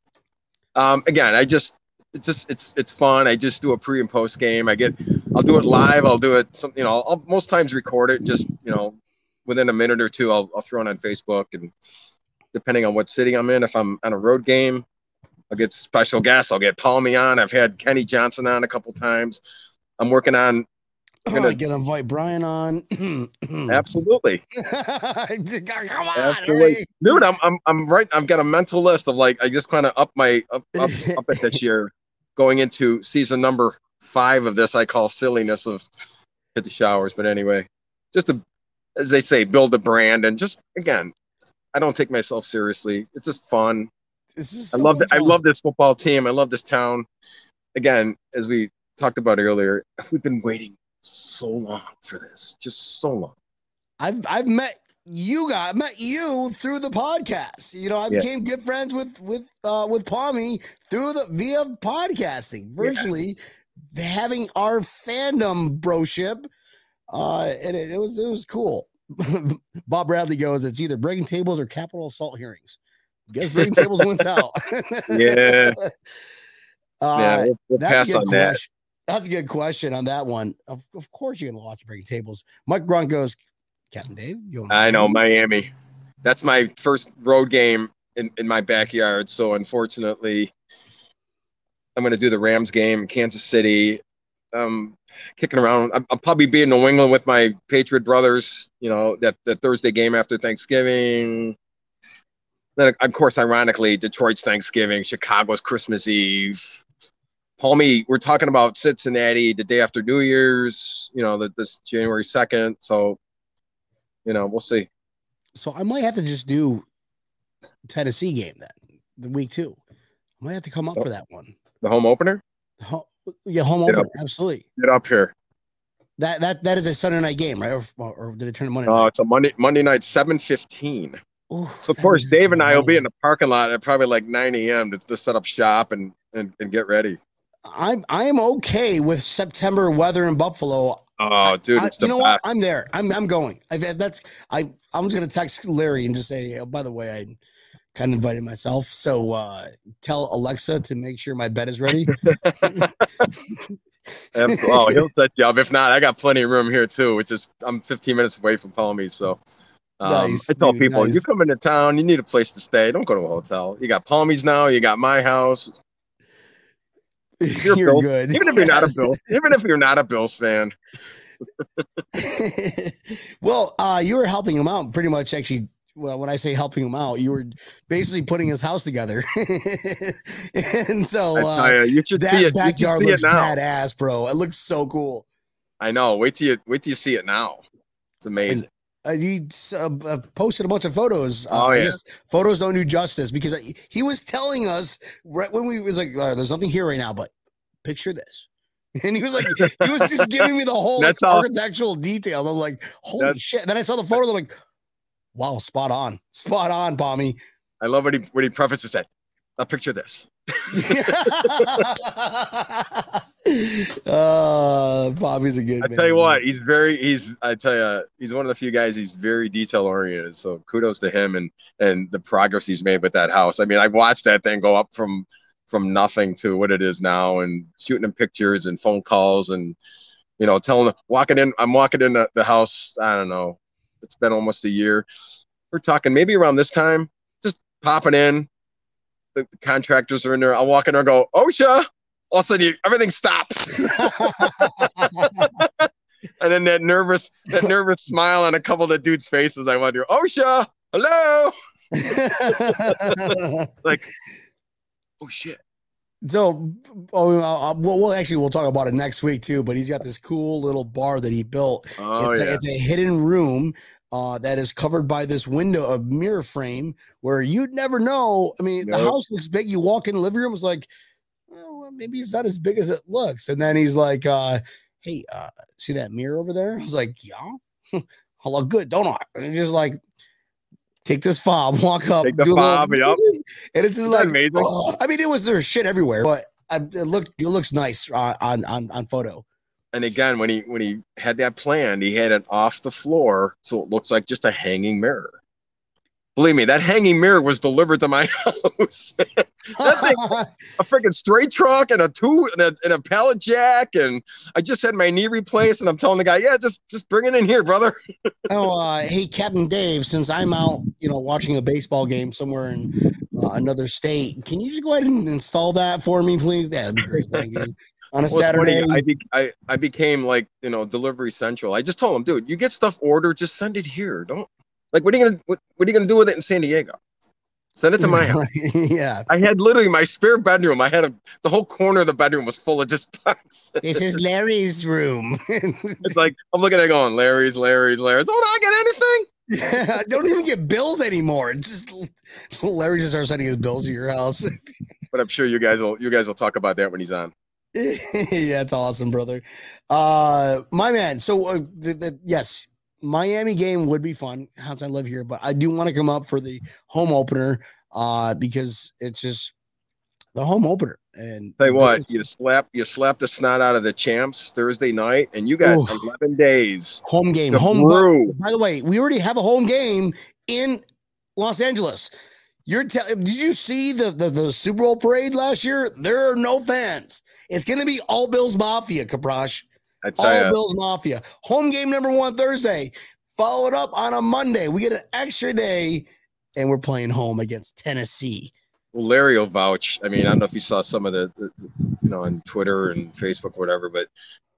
um, again, I just it's just it's it's fun. I just do a pre and post game. I get I'll do it live. I'll do it some you know I'll most times record it. Just you know within a minute or two, I'll I'll throw it on Facebook and depending on what city I'm in. If I'm on a road game, I'll get special guests. I'll get Palmy on. I've had Kenny Johnson on a couple times. I'm working on. I'm oh, gonna oh, get invite Brian on. absolutely. Come on, absolutely. dude. I'm, I'm I'm right. I've got a mental list of like I just kind of up my up up, up at this year, going into season number five of this. I call silliness of hit the showers. But anyway, just to as they say, build a brand and just again, I don't take myself seriously. It's just fun. I love I love this football team. I love this town. Again, as we talked about earlier, we've been waiting so long for this, just so long. I've I've met you guys, met you through the podcast. You know, I yeah. became good friends with with uh with Palmy through the via podcasting, virtually yeah. having our fandom broship. Uh, and it, it was it was cool. Bob Bradley goes, it's either breaking tables or Capitol assault hearings. Guess breaking tables wins out. yeah. Uh, yeah, we'll, we'll pass on question. that. That's a good question on that one. Of, of course, you're gonna watch breaking tables. Mike Grunt goes, Captain Dave. I know Miami. That's my first road game in, in my backyard. So unfortunately, I'm gonna do the Rams game, in Kansas City. Um, kicking around. I'll, I'll probably be in New England with my Patriot brothers. You know that the Thursday game after Thanksgiving then, of course, ironically, Detroit's Thanksgiving, Chicago's Christmas Eve. Palmy, we're talking about Cincinnati the day after New Year's, you know, that this January 2nd. So, you know, we'll see. So I might have to just do Tennessee game then, the week two. I might have to come up oh, for that one. The home opener? The home, yeah, home Get opener. Up. Absolutely. Get up here. That that that is a Sunday night game, right? Or, or did it turn to Monday? Oh, uh, it's a Monday Monday night, seven fifteen. Ooh, so of course, Dave and I will be in the parking lot at probably like 9 a.m. To, to set up shop and, and and get ready. I'm I'm okay with September weather in Buffalo. Oh, dude, I, you know what? I'm there. I'm I'm going. I, that's I. I'm just gonna text Larry and just say, oh, by the way, I kind of invited myself. So uh, tell Alexa to make sure my bed is ready. oh, he'll set you up. If not, I got plenty of room here too. Which is I'm 15 minutes away from Palmy, so um, nice, I tell dude, people, nice. you come into town, you need a place to stay. Don't go to a hotel. You got Palmies now. You got my house. You're, you're good. Even if you're not a Bill, even if you're not a Bills fan. well, uh, you were helping him out pretty much. Actually, well, when I say helping him out, you were basically putting his house together. and so uh, you, you should that see it. backyard looks badass, bro. It looks so cool. I know. Wait till you wait till you see it now. It's amazing uh, he uh, uh, posted a bunch of photos. Uh, oh yeah, photos don't do justice because he was telling us right when we was like, "There's nothing here right now, but picture this." And he was like, he was just giving me the whole like, architectural details. I'm like, holy that's, shit. Then I saw the photo. I'm like, wow, spot on, spot on, Palmy. I love what he what he prefaces that. Now picture this. uh, Bobby's a good. I tell you man. what, he's very he's I tell you he's one of the few guys he's very detail oriented. So kudos to him and and the progress he's made with that house. I mean, I watched that thing go up from from nothing to what it is now, and shooting him pictures and phone calls and you know telling walking in. I'm walking in the, the house. I don't know. It's been almost a year. We're talking maybe around this time. Just popping in. The, the contractors are in there. I'll walk in there and go, OSHA. All of a sudden, you, everything stops. And then that nervous, that nervous smile on a couple of the dudes' faces. I wonder, OSHA, hello. Like, oh shit. So, oh, uh, well, we'll actually we'll talk about it next week too. But he's got this cool little bar that he built. Oh it's, yeah. a, it's a hidden room uh, that is covered by this window, a mirror frame, where you'd never know. I mean, the house looks big. You walk in the living room, it's like, well, maybe it's not as big as it looks. And then he's like, uh, "Hey, uh, see that mirror over there?" I was like, "Yeah, I look good, don't I?" And just like. Take this fob, walk up, Take the do a little- fob, and it's just Isn't like amazing? oh, I mean, it was there's shit everywhere, but I, it looked it looks nice on on on, on photo. And again, when he when he had that planned, he had it off the floor, so it looks like just a hanging mirror. Believe me, that hanging mirror was delivered to my house. a freaking straight truck and a two and a, and a pallet jack, and I just had my knee replaced, and I'm telling the guy, yeah, just just bring it in here, brother. oh, uh, hey, Captain Dave, since I'm out, you know, watching a baseball game somewhere in uh, another state, can you just go ahead and install that for me, please? That'd be great. Thank you. On a Well, it's funny, Saturday, I, be, I I became like you know delivery central. I just told him, dude, you get stuff ordered, just send it here. Don't like what are you gonna what, what are you gonna do with it in San Diego? Send it to my house. yeah. I had literally my spare bedroom. I had a the whole corner of the bedroom was full of just boxes. This is Larry's room. It's like I'm looking at it going, Larry's, Larry's, Larry's. Don't I get anything? Yeah, don't even get bills anymore. It's just Larry just starts sending his bills to your house. But I'm sure you guys will you guys will talk about that when he's on. yeah, it's awesome, brother. Uh, my man. So, uh, yes, Miami game would be fun. How's I live here, but I do want to come up for the home opener uh, because it's just the home opener. And Tell you what, you slap you slap the snot out of the champs Thursday night, and you got Oof. 11 days home game, home. By, brew. by the way, we already have a home game in Los Angeles. You're telling? Did you see the, the the Super Bowl parade last year? There are no fans. It's going to be all Bills Mafia, Kaprosch. All you, Bills Mafia. Home game number one Thursday. Follow it up on a Monday. We get an extra day, and we're playing home against Tennessee. well, Larry will vouch. I mean, I don't know if you saw some of the, the you know, on Twitter and Facebook, or whatever, but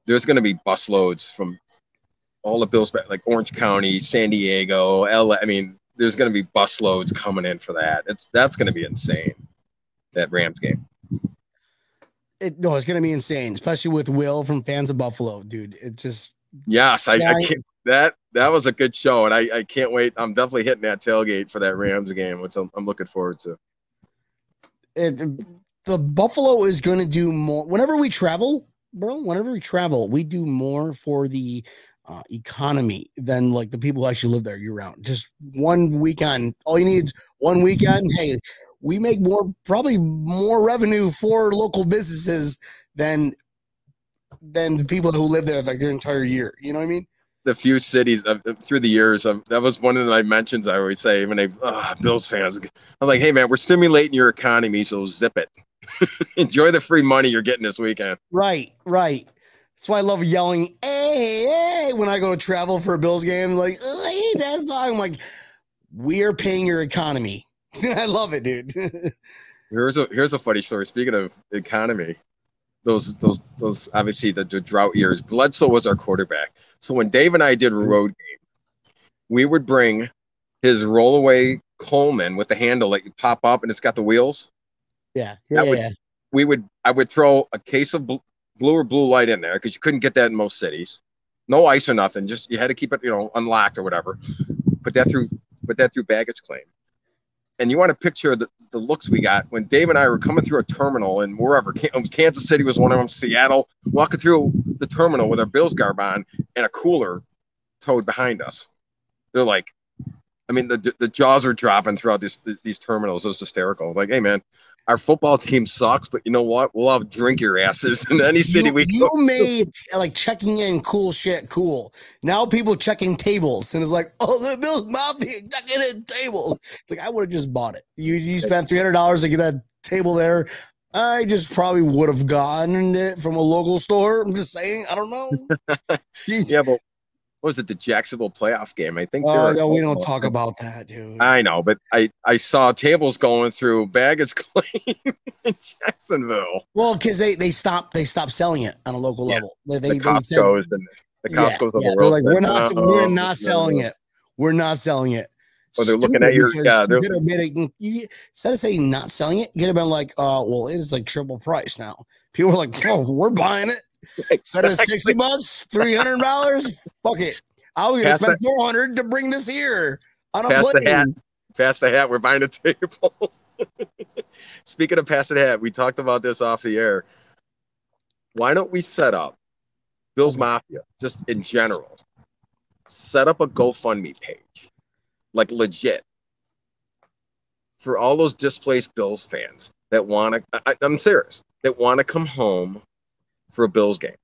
there's going to be busloads from all the Bills, like Orange County, San Diego, LA. I mean, there's going to be busloads coming in for that. It's that's going to be insane. That Rams game. It, no, it's gonna be insane, especially with Will from fans of Buffalo, dude. It just Yes, I, I- can't. That that was a good show, and I, I can't wait. I'm definitely hitting that tailgate for that Rams game, which I'm, I'm looking forward to. it, the Buffalo is gonna do more whenever we travel, bro. Whenever we travel, we do more for the uh, economy than like the people who actually live there year round. Just one weekend, all you need is one weekend. Hey, we make more, probably more revenue for local businesses than than the people who live there like their entire year. You know what I mean? The few cities uh, through the years, um, that was one of my mentions. I always say when they uh, Bills fans, I'm like, hey man, we're stimulating your economy, so zip it. Enjoy the free money you're getting this weekend. Right, right. That's why I love yelling, hey, hey, when I go to travel for a Bills game. Like, oh, I hate that song. I'm like, we are paying your economy. I love it, dude. Here's a here's a funny story. Speaking of economy, those those those obviously the, the drought years. Bledsoe was our quarterback. So when Dave and I did road game, we would bring his rollaway Coleman with the handle that you pop up and it's got the wheels. yeah, yeah, would- yeah. We would I would throw a case of bl- blue or blue light in there because you couldn't get that in most cities. No ice or nothing. Just you had to keep it you know unlocked or whatever. Put that through put that through baggage claim. And you want to picture the, the looks we got when Dave and I were coming through a terminal and wherever um, Kansas City was one of them, Seattle, walking through the terminal with our Bills garb on and a cooler towed behind us. They're like, I mean, the the jaws are dropping throughout these these terminals. It was hysterical. Like, hey man, our football team sucks, but you know what? We'll have drink your asses in any city you, we you go. made like checking in cool shit cool. Now people checking tables and it's like, oh, the Bills Mafia checking in tables. Like I would have just bought it. You you spent three hundred dollars to get that table there. I just probably would have gotten it from a local store. I'm just saying. I don't know. Yeah, but what was it? The Jacksonville playoff game? I think. Oh no, we don't talk about that, dude. I know, but I I saw tables going through baggage claim in Jacksonville. Well, because they they stopped they stopped selling it on a local Yeah. level. They, they, The they said, Costco's and the Yeah, Costco's of yeah, the they're world. like, we're not No, we're not selling no. it. We're not selling it. Or they're looking at your- yeah, they're- could have it, you, instead of saying not selling it, you could have been like, uh, well, it is like triple price now. People were like, oh, we're buying it. Instead of 60 bucks, $300, fuck it. I was going to spend 400 to bring this here on a Pass the hat. Pass the hat. We're buying a table. Speaking of pass the hat, we talked about this off the air. Why don't we set up Bill's Mafia, just in general? Set up a GoFundMe page, like legit, for all those displaced Bills fans that want to. I'm serious. That want to come home for a Bills game.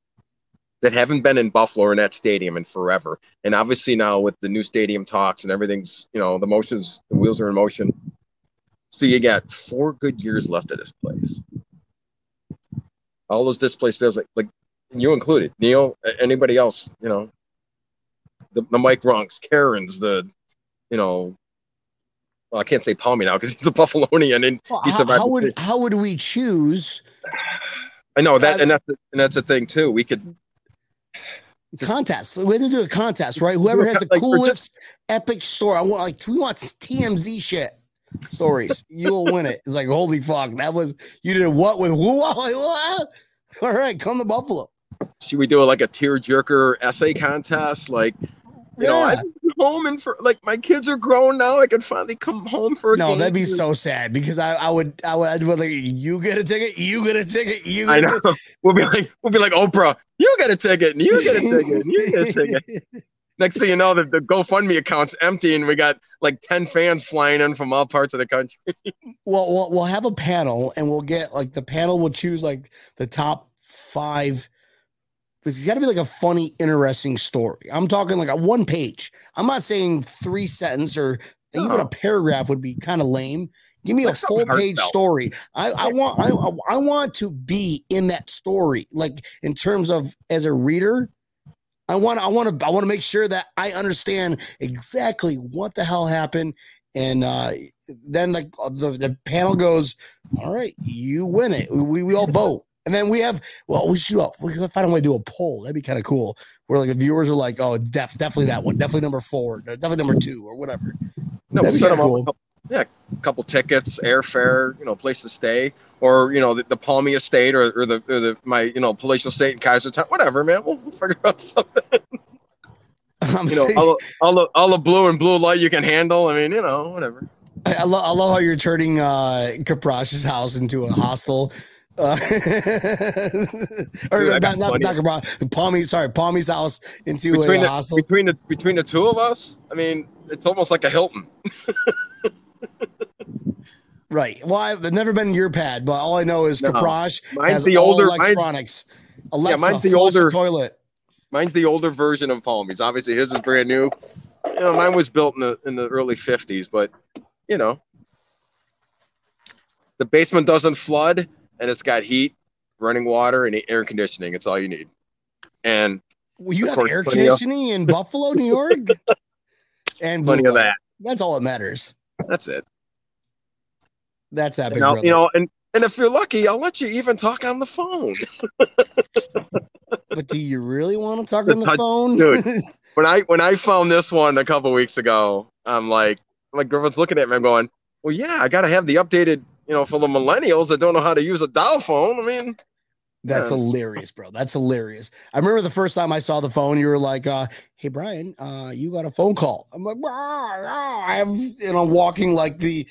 That haven't been in Buffalo or in that stadium in forever. And obviously now with the new stadium talks and everything's, you know, the motions, the wheels are in motion. So you got four good years left of this place. All those displaced Bills, like, like you included, Neil, anybody else, you know, the, the Mike Runks, Karens, the, you know, well, I can't say Palmy now because he's a Buffalonian and Well, he how, survived how would how would we choose I know that, and that's the, and that's the thing too. We could Just- contests? We had to do a contest, right? Whoever has the like, coolest epic story. I want like we want TMZ shit stories. you will win it. It's like holy fuck, that was you did what with who? What? All right, come to Buffalo. should we do like a tear jerker essay contest? Like, you know, I Yeah. can come home and for like my kids are grown now. I can finally come home for a No, game. that'd be so sad because I, I would I would I'd be like you get a ticket, you get a ticket, you I get a know. We'll be like, we'll be like Oprah. You get a ticket, and you get a ticket, and you get a ticket. Next thing you know, the, the GoFundMe account's empty, and we got like ten fans flying in from all parts of the country. Well, we'll we'll have a panel, and we'll get like the panel will choose like the top five. It's got to be like a funny, interesting story. I'm talking like a one page. I'm not saying three sentence or even a paragraph would be kind of lame. Give me Like a full page heartfelt. story. I, I want I, I- I want to be in that story, like in terms of as a reader. I want I want to I want to make sure that I understand exactly what the hell happened, and uh, then like the the panel goes, all right, you win it. We we all vote, and then we have well we should we find a way to do a poll. That'd be kind of cool. Where like the viewers are like, oh, def- definitely that one, definitely number four, definitely number two, or whatever. No, That'd be set them up. cool. Yeah, a couple tickets, airfare, you know, place to stay, or you know, the, the Palmy Estate, or, or the or the my you know palatial estate in Kaisertown, whatever, man. We'll, we'll figure out something. I'm You know, saying- all, the- all the all the blue and blue light you can handle. I mean, you know, whatever. I, I, lo- I love how you're turning uh Kaprosch's house into a hostel. Uh, or Dude, not, not, not Palmy, sorry, Palmy's house into Between a the, hostel. between the between the two of us, I mean, it's almost like a Hilton. Right. Well, I've never been in your pad, but all I know is No. Kaprosch Mine's has the older. Mine's, electronics. Alexa, mine's the older- toilet. mine's the older version of Palmy's. Obviously, his is brand new. You know, mine was built in the in the early '50s, but you know, the basement doesn't flood, and it's got heat, running water, and air conditioning. It's all you need. And Well, you Of have course, air plenty of- conditioning in Buffalo, New York, and plenty blue of that. That's all that matters. That's it. That's that big brother. you know, and and if you're lucky, I'll let you even talk on the phone. but do you really want to talk on the touch- phone, dude. when I when I found this one a couple weeks ago, I'm like, my girlfriend's looking at me. I'm going, well, yeah, I got to have the updated, you know, for the millennials that don't know how to use a dial phone. I mean, That's Yeah. hilarious, bro. That's hilarious. I remember the first time I saw the phone, you were like, uh, "Hey, Brian, uh, you got a phone call." I'm like, I'm, you know, walking like the,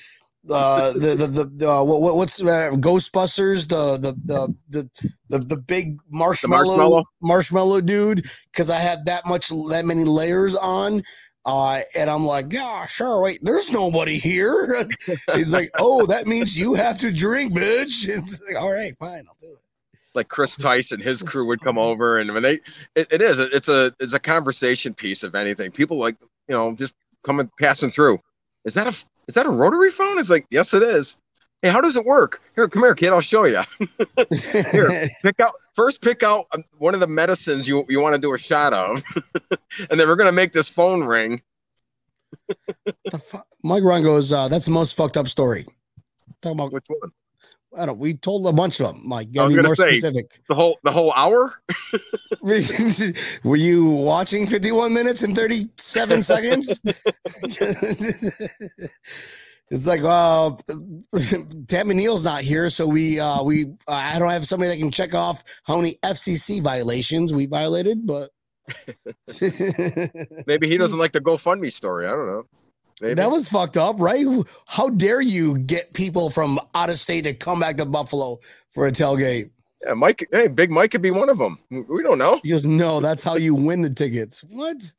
uh, the the the, the uh, what, what- what's uh, Ghostbusters, the the the the the, the big marshmallow marshmallow? marshmallow dude, because I had that much that many layers on. Uh, and I'm like, yeah, sure. Wait, there's nobody here. He's like, oh, that means you have to drink, bitch. It's like, all right, fine, I'll do it. Like Chris Tyson, his crew would come over, and when they, it, it is, it's a, it's a conversation piece of anything. People like, you know, just coming passing through. Is that a, is that a rotary phone? It's like, yes, it is. Hey, how does it work? Here, come here, kid. I'll show you. here, pick out first. Pick out um, one of the medicines you you want to do a shot of, and then we're gonna make this phone ring. the fu- Mike Run goes, uh, that's the most fucked up story. Talking about, Which one? I don't. We told a bunch of them. Mike, gotta be gonna more say- specific. The whole the whole hour? Were you watching 51 minutes and 37 seconds? It's like uh Pat McNeil's not here, so we uh we uh, I don't have somebody that can check off how many FCC violations we violated, but Maybe he doesn't like the GoFundMe story. I don't know. Maybe. that was fucked up, right? How dare you get people from out of state to come back to Buffalo for a tailgate? yeah, Mike. Hey, Big Mike could be one of them. We don't know. He goes, no, that's how you win the tickets. What?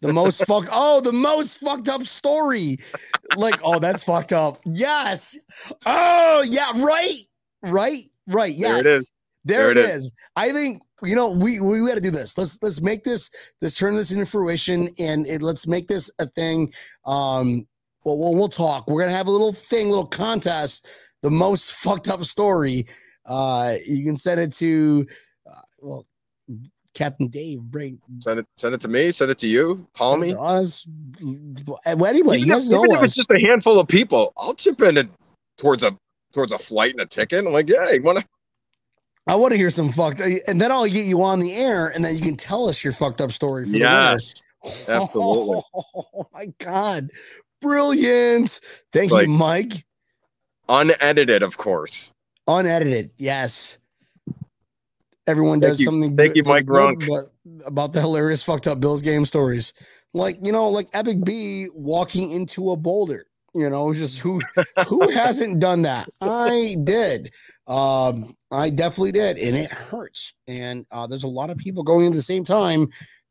The most fuck. Oh, the most fucked up story. Like, oh, that's fucked up. Yes. Oh, yeah. Right. Right. Right. Yes. There it is. There, There it it is. I think you know we we got to do this. Let's let's make this let's turn this into fruition and it, let's make this a thing. Um, well, we'll we'll talk. We're gonna have a little thing, little contest. The most fucked up story. Uh, you can send it to uh, well, Captain Dave. Bring Send it. Send it to me. Send it to you. Call me. us. Well, anyway, you even guys if, know even if us. it's just a handful of people, I'll chip in it towards a towards a flight and a ticket. I'm like, yeah, you want to? I want to hear some fucked, and then I'll get you on the air, and then you can tell us your fucked up story for the winner. Yes, absolutely. Oh my god. Brilliant. Thank Like- you, Mike. unedited, of course. Unedited. Yes. Everyone Thank does you. something Thank good you, Mike but about the hilarious fucked up Bills game stories. Like, you know, like Epic B walking into a boulder. You know, just who who hasn't done that? I did. Um, I definitely did, and it hurts. And uh, there's a lot of people going at the same time.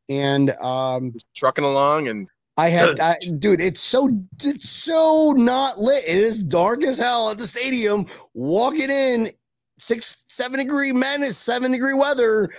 And um, trucking along, and I had, I, dude, it's so, it's so not lit. It is dark as hell at the stadium. Walking in, six, seven degree madness, seven degree weather.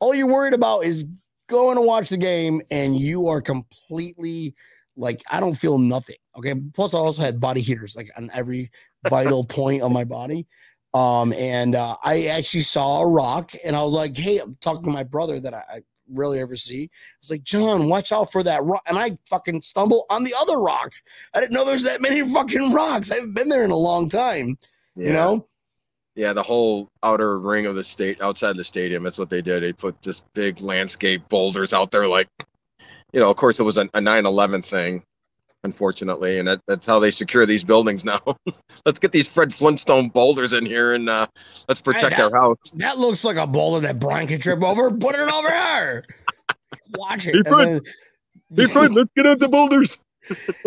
All you're worried about is going to watch the game, and you are completely like, I don't feel nothing. Okay. Plus, I also had body heaters like on every vital point of my body. Um, and uh, I actually saw a rock, and I was like, "Hey, I'm talking to my brother that I, I rarely ever see." It's like, John, watch out for that rock. And I fucking stumble on the other rock. I didn't know there's that many fucking rocks. I haven't been there in a long time, you know? Yeah, the whole outer ring of the state, outside the stadium. That's what they did. They put just big landscape boulders out there, like, you know. Of course, it was a, a 9/11 thing, unfortunately, and that, that's how they secure these buildings now. let's get these Fred Flintstone boulders in here, and uh, let's protect that- our house. That looks like a boulder that Brian can trip over. Put it over here. Watch it. Hey, And Fred. then- Hey, Fred, let's get out the boulders.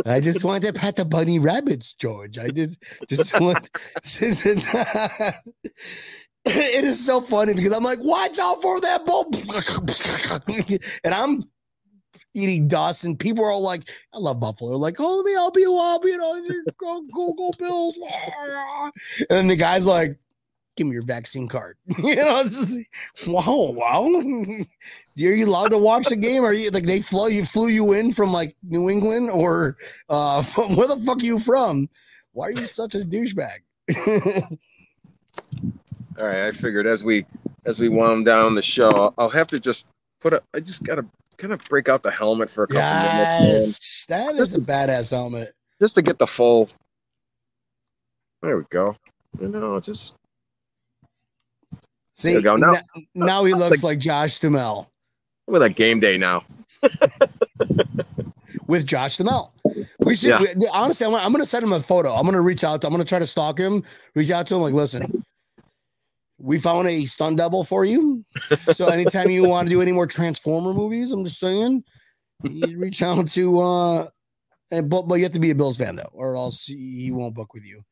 I just want to pet the bunny rabbits, George. I just just want. it is so funny because I'm like, watch out for that bull, and I'm eating dust, and people are all like, I love Buffalo. They're like, oh, let me help you up, you know, go go go Bills. And then the guy's like, give me your vaccine card. you know, it's just wow, wow. Are you allowed to watch the game? Are you like they flew you flew you in from like New England or uh from, where the fuck are you from? Why are you such a douchebag? All right, I figured as we as we wound down the show, I'll, have to just put a. I just gotta kind of break out the helmet for a couple minutes, man, yes, that is a badass helmet. just to get the full. There we go. You know, just See, go. Now- n- now he looks like- like Josh Duhamel with a game day now. with Josh Duhamel. We should Yeah. we- honestly. I'm gonna, I'm gonna send him a photo. I'm gonna reach out. To, I'm gonna try to stalk him. Reach out to him. Like, listen, we found a stunt double for you. So anytime you want to do any more Transformer movies, I'm just saying, you reach out to. uh and, but, but you have to be a Bills fan though, or else he won't book with you.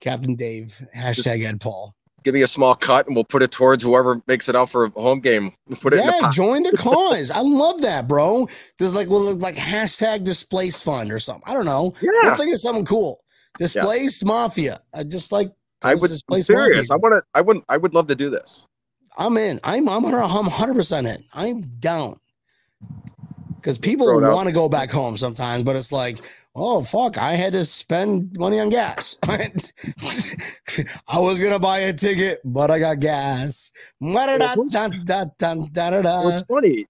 Captain Dave hashtag Ed Paul. Give me a small cut, and we'll put it towards whoever makes it out for a home game. We'll put it the Yeah, join the cause. I love that, bro. There's like well, like hashtag displace fund or something. I don't know. Yeah, We'll think of something cool. Displace mafia. I just like I would. I'm displace serious. I want to. I wouldn't. I would love to do this. I'm in. I'm I'm 100 percent in. I'm down. Because people throw it out want to go back home sometimes, but it's like, oh fuck, I had to spend money on gas. I was gonna buy a ticket, but I got gas. It's funny.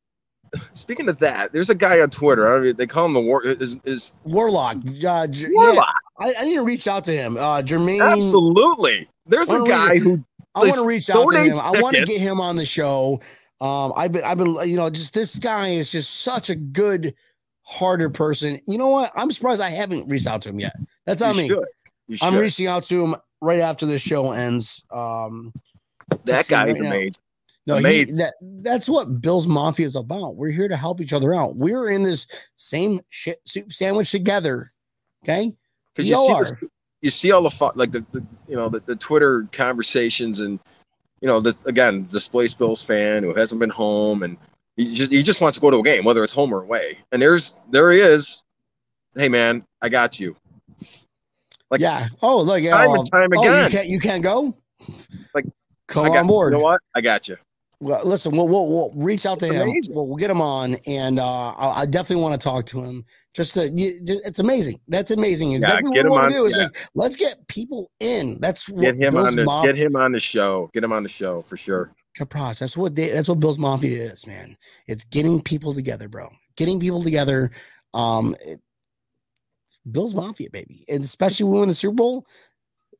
Speaking of that, there's a guy on Twitter. I don't know, they call him the war. Is is Warlock. Uh, J- yeah, Warlock? I, I need to reach out to him. Uh, Jermaine. Absolutely. There's a guy read who I want to reach out to him. donate I want to get him on the show. Um, I've been, I've been, you know, just this guy is just such a good, harder person. You know what? I'm surprised I haven't reached out to him yet. That's on you me. should. You I'm should. reaching out to him right after the show ends. Um, that guy right is amazing. no, he, that that's what Bill's Mafia is about. We're here to help each other out. We're in this same shit soup sandwich together. Okay. Because you see all this, you see all the like the, the you know the, the Twitter conversations and you know the again displaced Bills fan who hasn't been home and he just he just wants to go to a game whether it's home or away and there's there he is. Hey man, I got you. Like, yeah. Oh, look. Time oh, and time oh, you again. can't. You can't go. Like, come I got, on board. You know what? I got you. Well, listen, we'll, we'll, we'll reach out to It's him. We'll, we'll get him on, and uh, I, I definitely want to talk to him. Just to, you, ju- it's amazing. That's amazing. Exactly get what we want to do is yeah. like, let's get people in. That's what Get him on the get him on the show. Get him on the show for sure. Kaprosch, That's what they, that's what Bill's Mafia is, man. It's getting people together, bro. Getting people together. Um, it- Bill's Mafia, baby, and especially when we win the Super Bowl.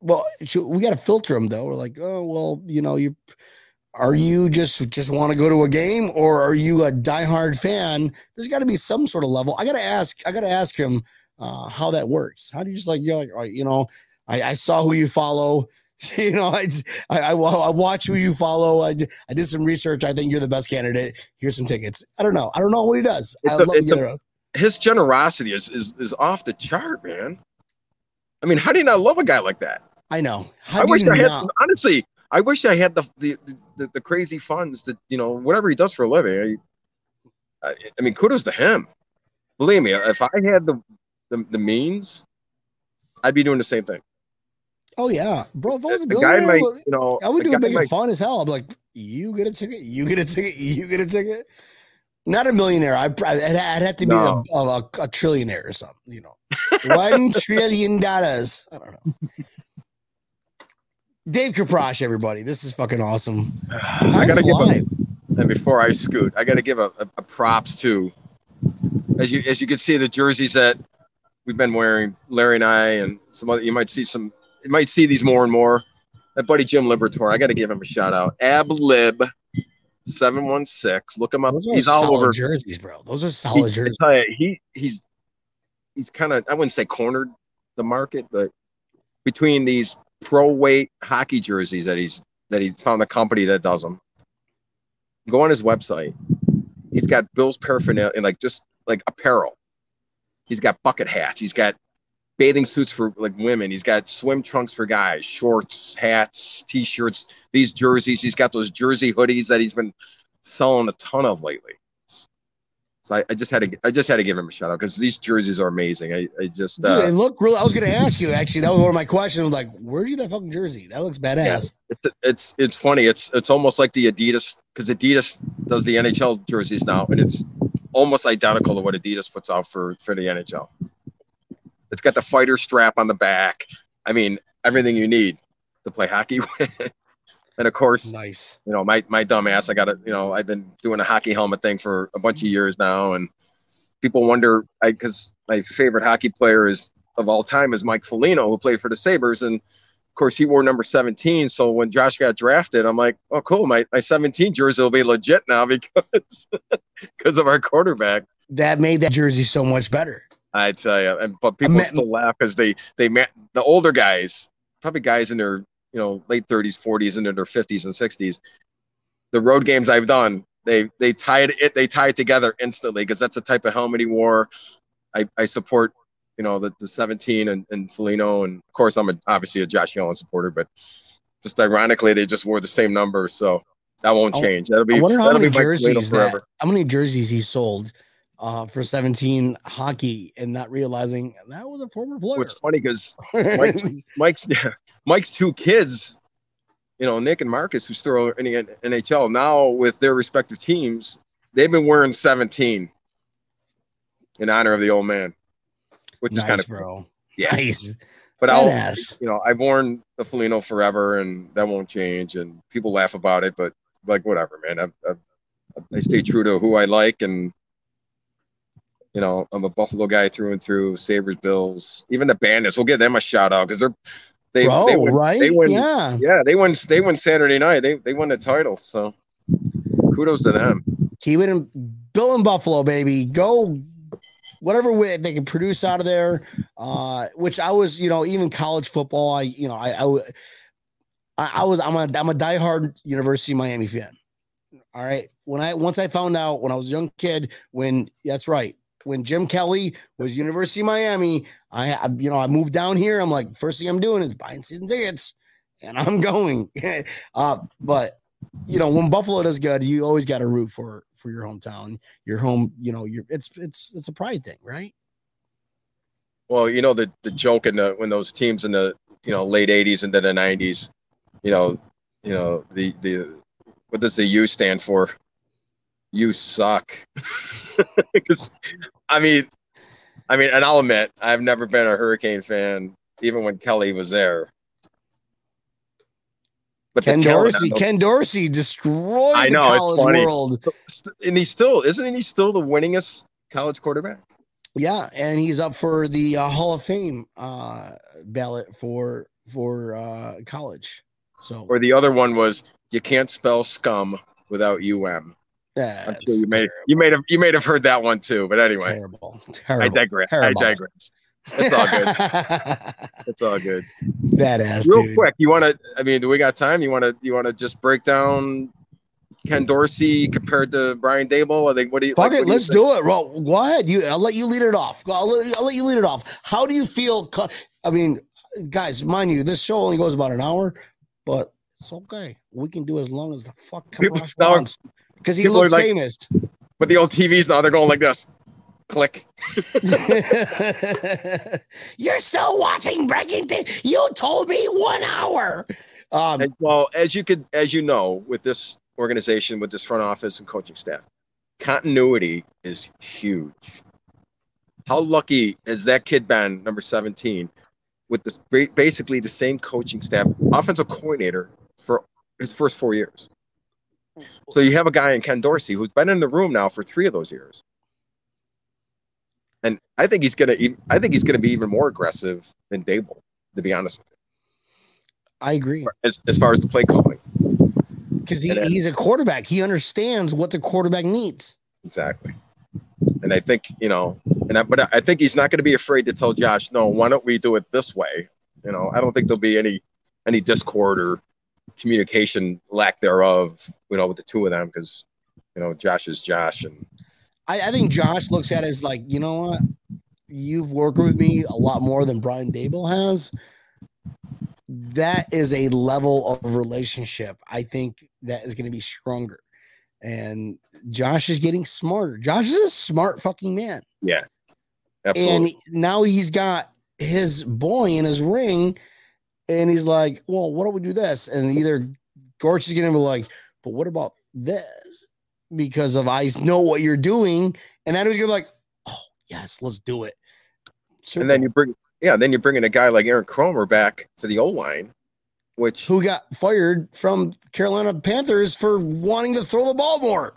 Well, we got to filter them though. We're like, oh well, you know, you are you just just want to go to a game or are you a diehard fan? There's got to be some sort of level. I got to ask. I got to ask him uh, how that works. How do you just like you're like, you know, I, I saw who you follow. You know, I, just- I I I watch who you follow. I did, I did some research. I think you're the best candidate. Here's some tickets. I don't know. I don't know what he does. It's I'd a- love to get a- around. His generosity is is is off the chart, man. I mean, how do you not love a guy like that? I know. How I wish I had not- honestly. I wish I had the the, the the crazy funds that you know whatever he does for a living. I, I, I mean, kudos to him. Believe me, if I had the, the the means, I'd be doing the same thing. Oh yeah, bro. If I was a billionaire, might, you know, I would do make it fun as hell. I'm like, you get a ticket, you get a ticket, you get a ticket. Not a millionaire. I I'd, I'd have to be No. a, a, a, trillionaire or something. You know, one trillion dollars. I don't know. Dave Kaprosch, everybody. This is fucking awesome. I gotta give a, and before I scoot, I gotta give a, a, a props to, as you as you can see the jerseys that we've been wearing, Larry and I, and some other. You might see some. You might see these more and more. That buddy Jim Libertor, I gotta give him a shout out. Ablib, seven one six. Look him up. Those are He's all over. jerseys, bro. Those are He, solid I jerseys. you, he he's he's kind of I wouldn't say cornered the market, but between these pro weight hockey jerseys that he's that he found the company that does them. Go on his website. He's got Bill's paraphernalia and like just like apparel. He's got bucket hats. He's got bathing suits for like women. He's got swim trunks for guys, shorts, hats, t-shirts, these jerseys. He's got those jersey hoodies that he's been selling a ton of lately. So I, I just had to I just had to give him a shout out because these jerseys are amazing. I, I just Dude, uh, they look real. I was gonna ask you actually. That was one of my questions. Like, where'd you get that fucking jersey? That looks badass. it's it's it's funny. It's it's almost like the Adidas because Adidas does the NHL jerseys now, and it's almost identical to what Adidas puts out for for the NHL. It's got the fighter strap on the back. I mean, everything you need to play hockey with. and of course, Nice. you know, my my dumb ass, I got to, you know, I've been doing a hockey helmet thing for a bunch of years now, and people wonder, I because my favorite hockey player is of all time is Mike Foligno, who played for the Sabres, and of course he wore number 17. So when Josh got drafted, I'm like, oh cool, my my 17 jersey will be legit now because because of our quarterback. That made that jersey so much better. I tell you, and but people met- still laugh because they they met the older guys, probably guys in their you know late 30s, 40s, into their 50s and 60s. The road games I've done, they they tied it they tie it together instantly because that's the type of helmet he wore. I, I support you know the, the 17 and, and Foligno and of course I'm a, obviously a Josh Allen supporter, but just ironically, they just wore the same number, so that won't change. That'll be I wonder how many be Mike Foligno jerseys that, how many jerseys he sold uh, for 17 hockey and not realizing that was a former player. What's funny because Mike's, Mike's Mike's two kids, you know, Nick and Marcus, who still are in the NHL now with their respective teams, they've been wearing 17 in honor of the old man, which is kind of bro. yeah. Nice. But I'll, you know, I've worn the Foligno forever, and that won't change. And people laugh about it, but like whatever, man. I, I, I stay true to who I like, and you know, I'm a Buffalo guy through and through. Sabres, Bills, even the Bandits. We'll give them a shout out because they're they bro, they win, right? They win, yeah. yeah, they won. They won Saturday night. They they won the title. So kudos to them. Keep it in Built in Buffalo, baby. Go whatever way they can produce out of there. Uh, which I was, you know, even college football, I, you know, I, I was, I'm a, I'm a diehard University of Miami fan. All right. When I, once I found out when I was a young kid, when that's right, when Jim Kelly was University of Miami, I, I you know, I moved down here. I'm like, first thing I'm doing is buying season tickets and I'm going. uh, but you know, when Buffalo does good, you always got to root for for your hometown, your home. You know, your it's it's it's a pride thing, right? Well, you know the the joke in the when those teams in the you know late '80s into the '90s, you know, you know the the what does the U stand for? You suck. Because I mean, I mean, and I'll admit I've never been a Hurricane fan, even when Kelly was there. But Ken Dorsey, Ken Dorsey destroyed I the know, it's college world. and he's still isn't he still the winningest college quarterback? Yeah, and he's up for the uh, Hall of Fame uh, ballot for for uh, college. So Or the other one was you can't spell scum without um. Yeah, I'm sure you may you may have you may have heard that one too. But anyway, terrible, I digress. terrible. I digress. It's all good. It's all good. Badass, Real dude. quick, you want to? I mean, do we got time? You want to? You want to just break down Ken Dorsey compared to Brian Daboll? I think. What do you? Fuck like, it, do let's think? do it. Well, go ahead. You, I'll let you lead it off. I'll let, I'll let you lead it off. How do you feel? I mean, guys, mind you, this show only goes about an hour, but it's okay. We can do as long as the fuck People- now- wants because he people looks like- famous. But the old TVs now they're going like this. Click. You're still watching Breaking Things. You told me one hour. Um, And, well, as you could, as you know, with this organization, with this front office and coaching staff, continuity is huge. How lucky has that kid been, number 17, with this basically the same coaching staff, offensive coordinator for his first four years? So you have a guy in Ken Dorsey who's been in the room now for three of those years. And I think he's gonna. I think he's gonna be even more aggressive than Daboll, to be honest with you, I agree as, as far as the play calling. because he, then- he's a quarterback. He understands what the quarterback needs. Exactly. And I think, you know, and I, but I think he's not going to be afraid to tell Josh, no, why don't we do it this way? You know, I don't think there'll be any any discord or communication lack thereof, you know, with the two of them because, you know, Josh is Josh and I, I think Josh looks at it as like, you know what? You've worked with me a lot more than Brian Daboll has. That is a level of relationship. I think that is going to be stronger. And Josh is getting smarter. Josh is a smart fucking man. Yeah. Absolutely. And now he's got his boy in his ring, and he's like, Well, what do we do this? And either Gorch is gonna be like, But what about this? Because of I know what you're doing, and then he's gonna be like, Oh, yes, let's do it. and then you bring, yeah, then you're bringing a guy like Aaron Kromer back for the O line, which who got fired from Carolina Panthers for wanting to throw the ball more.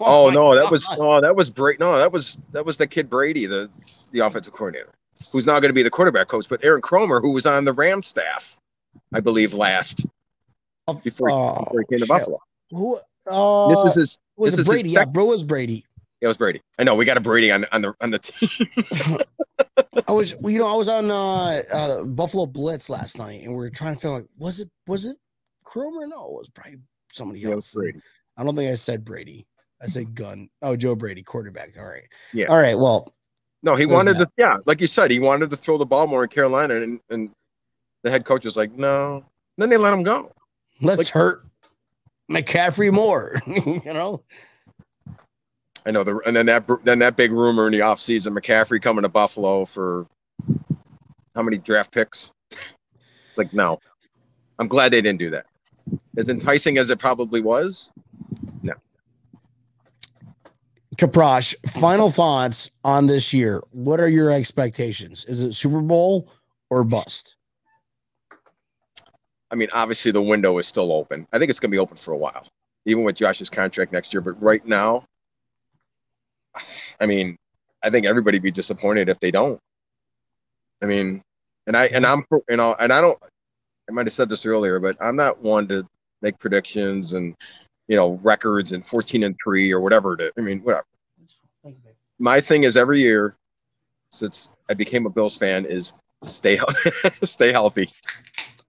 Oh, oh my no, that was God. oh that was Brady. No, that was that was the kid Brady, the the offensive coordinator, who's now going to be the quarterback coach. But Aaron Kromer, who was on the Ram staff, I believe last before, Oh, before he came to shit. Buffalo. Who uh this is his. was this it is his Brady? Yeah, bro was Brady. It was Brady. I know we got a Brady on on the on the team. I was, you know, I was on uh, uh, Buffalo Blitz last night, and we are trying to feel like, was it, was it Kromer? No, it was probably somebody Yeah, else. Brady. I don't think I said Brady. I said Gun. Oh, Joe Brady, quarterback. All right. Yeah. All right. Well, No, he There's wanted to. Yeah, like you said, he wanted to throw the ball more in Carolina, and and the head coach was like, "No, Then they let him go. Let's Like- hurt McCaffrey more. you know, I know the and then that then that big rumor in the offseason, McCaffrey coming to Buffalo for how many draft picks? It's like no. I'm glad they didn't do that. As enticing as it probably was, Kaprosch. Final thoughts on this year. What are your expectations? Is it Super Bowl or bust? I mean, obviously the window is still open. I think it's going to be open for a while, even with Josh's contract next year. But right now, I mean, I think everybody be disappointed if they don't. I mean, and I and I'm you know, and I don't. I might have said this earlier, but I'm not one to make predictions and you know records and 14 and three or whatever it is. I mean, whatever. My thing is every year since I became a Bills fan is stay stay healthy.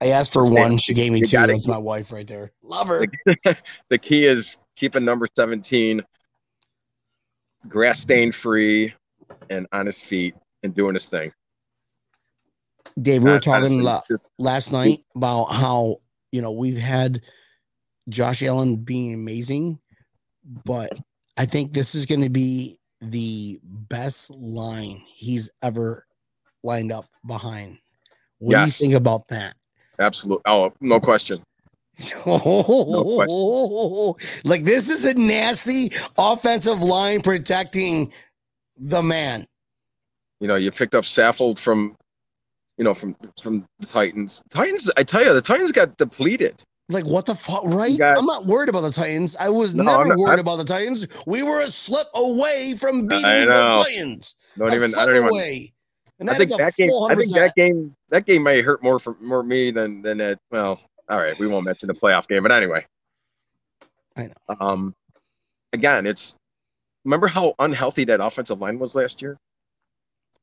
I asked for Stay one. healthy. She gave me You two. That's keep- my wife right there. Love her. the key is keeping number 17 grass stain free and on his feet and doing his thing. Dave, we were Not- talking honestly, la- last night about how you know we've had Josh Allen being amazing, but I think this is going to be the best line he's ever lined up behind. What Yes. do you think about that? absolute. Oh, no question. like this is a nasty offensive line protecting the man. You know, you picked up Saffold from, you know, from from the Titans. Titans, I tell you, the Titans got depleted. Like what the fuck, right? got- I'm not worried about the Titans. I was No, never not- worried I'm- about the Titans. We were a slip away from beating the. Titans. Don't a even. I don't even. away. And I think that game. I think that game. That game may hurt more for more me than than that. Well, all right, we won't mention the playoff game, but anyway. I know. Um, again, it's remember how unhealthy that offensive line was last year,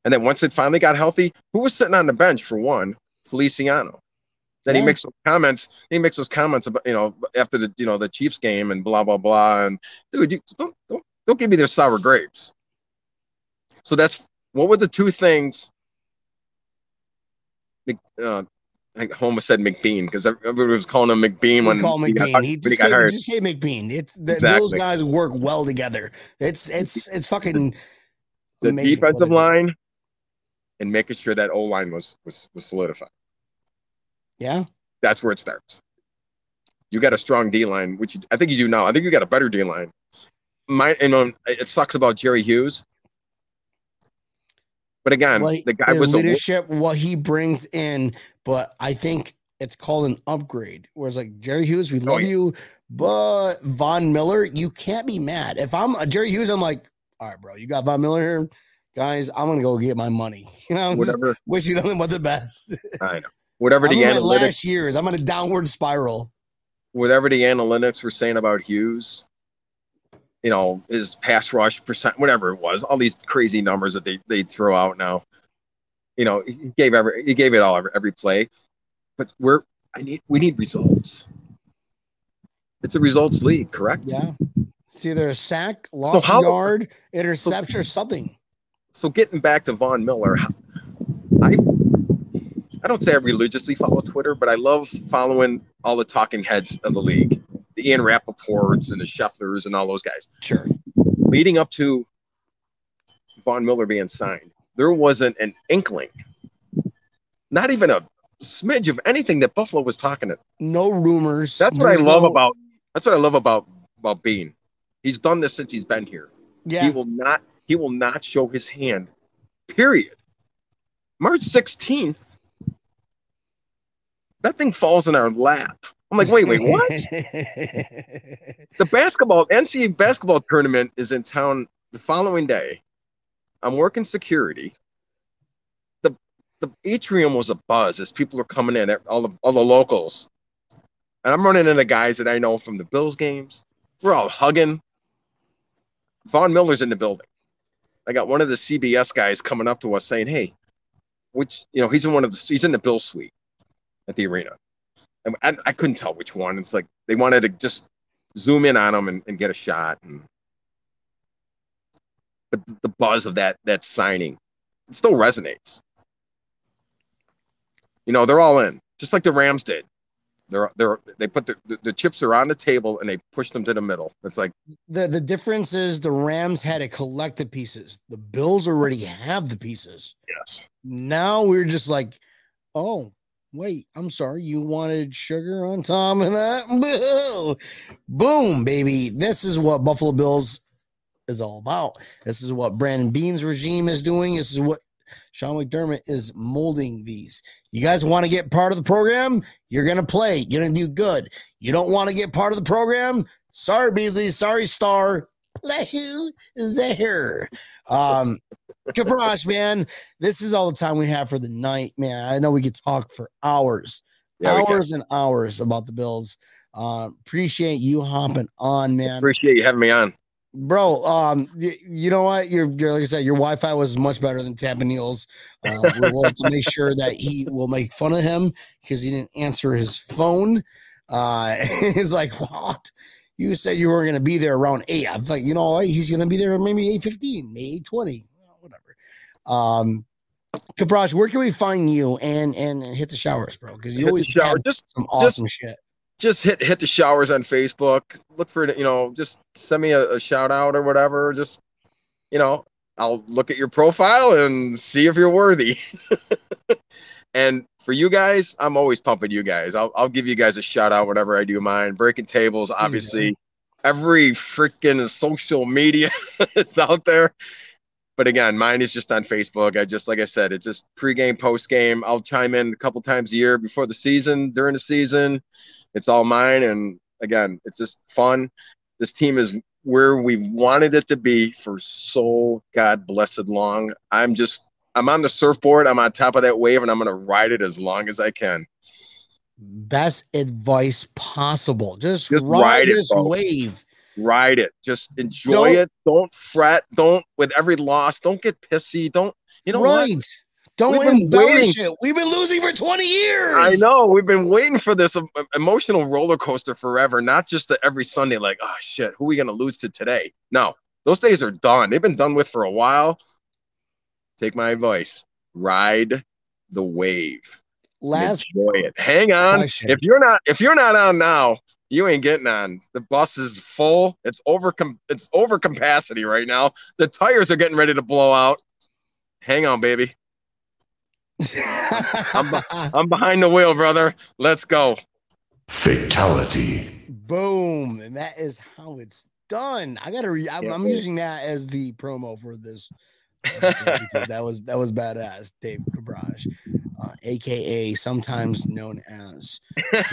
and then once it finally got healthy, who was sitting on the bench for one? Feliciano. Then Yeah. he makes some comments. He makes those comments about you know after the you know the Chiefs game and blah blah blah. And dude, you don't don't don't give me their sour grapes. So that's what were the two things? Uh, I think Homer said McBean because everybody was calling him McBean We when call he got, McBean. He when he just, got say, hurt. just say McBean. It's the, Exactly. those guys work well together. It's it's it's fucking The defensive line and making sure that O line was was was solidified. Yeah, That's where it starts. You got a strong D line, which you, I think you do now. I think you got a better D line. My, you um, know, it sucks about Jerry Hughes, but again, Like, the guy was a, leadership, what he brings in, but I think it's called an upgrade. Whereas like Jerry Hughes, we oh, love Oh, yeah. you, but Von Miller, you can't be mad. If I'm a Jerry Hughes, I'm like, all right, bro, you got Von Miller here, guys. I'm gonna go get my money. You know, just whatever. wish you nothing but the best. I know. Whatever the analytics, last years. I'm on a downward spiral. whatever the analytics were saying about Hughes, you know, his pass rush percent, whatever it was, all these crazy numbers that they they throw out now. You know, he gave every he gave it all every, every play, but we're I need we need results. It's a results league, correct? Yeah. It's either a sack, lost how- yard, interception, or something. So getting back to Von Miller, I I don't say I religiously follow Twitter, but I love following all the talking heads of the league, the Ian Rappaports and the Schefters and all those guys. Sure. leading up to Von Miller being signed, there wasn't an inkling, not even a smidge of anything that Buffalo was talking to. No rumors. That's what I love no- about. That's what I love about about Beane. He's done this since he's been here. Yeah. He will not. He will not show his hand. Period. March sixteenth, that thing falls in our lap. I'm like, wait, wait, what? the basketball NCAA basketball tournament is in town the following day. I'm working security. The the atrium was a buzz as people are coming in, all the all the locals. And I'm running into guys that I know from the Bills games. We're all hugging. Von Miller's in the building. I got one of the CBS guys coming up to us saying, "Hey, which you know he's in one of the he's in the Bill suite at the arena." And I, I couldn't tell which one. It's like they wanted to just zoom in on him and, and get a shot. And but the buzz of that that signing, it still resonates. You know, they're all in, just like the Rams did. They're they're they put the, the, the chips are on the table and they push them to the middle. It's like The the difference is the Rams had to collect the pieces. The Bills already have the pieces. yes, Now we're just like, oh, wait, I'm sorry, you wanted sugar on top of that? Boom, baby. This is what Buffalo Bills is all about. This is what Brandon Beane's regime is doing. This is what Sean McDermott is molding these. You guys want to get part of the program? You're going to play. You're going to do good. You don't want to get part of the program? Sorry, Beasley. Sorry, Star. Play there. Um, Kaprosch, man, this is all the time we have for the night, man. I know we could talk for hours, yeah. hours and hours about the Bills. Uh, appreciate you hopping on, man Appreciate you having me on. bro um y- you know what you're, you're like i said your wi-fi was much better than Tampa Neil's. uh, we will to make sure that he will make fun of him because he didn't answer his phone uh he's like what you said you were going to be there around 8 i'm like you know what? he's going to be there maybe 8.15 maybe 8.20 whatever um Kaprosch, where can we find you and and, and hit the showers, bro? Because you Hit always shower. Just some just- awesome shit. just hit hit the showers on Facebook. Look for it, you know, just send me a, a shout out or whatever. Just you know, I'll look at your profile and see if you're worthy. and for you guys, I'm always pumping you guys. I'll I'll give you guys a shout out whenever I do mine. Breaking tables, obviously. Every freaking social media is out there. But again, mine is just on Facebook. I just like I said, it's just pregame, postgame. I'll chime in a couple times a year before the season, during the season it's all mine and again it's just fun this team is where we've wanted it to be for so god blessed long i'm just i'm on the surfboard i'm on top of that wave and i'm going to ride it as long as i can Best advice possible. Just, Just ride, ride it, this wave. Ride it just enjoy Don't- it don't fret don't with every loss don't get pissy don't you know what? Don't We've been embellish it. We've been losing for 20 years. I know we've been waiting for this emotional roller coaster forever, not just the every Sunday, like, oh shit, who are we gonna lose to today? No, those days are done. They've been done with for a while. Take my advice. Ride the wave. Last enjoy it. Hang on. question. If you're not if you're not on now, you ain't getting on. The bus is full. It's over com- it's over capacity right now. The tires are getting ready to blow out. Hang on, baby. I'm I'm behind the wheel, brother. Let's go. Fatality. Boom. And that is how it's done. I gotta re- I'm, Yeah, I'm using that as the promo for this that was that was badass. Dave Kaprosch, uh, aka sometimes known as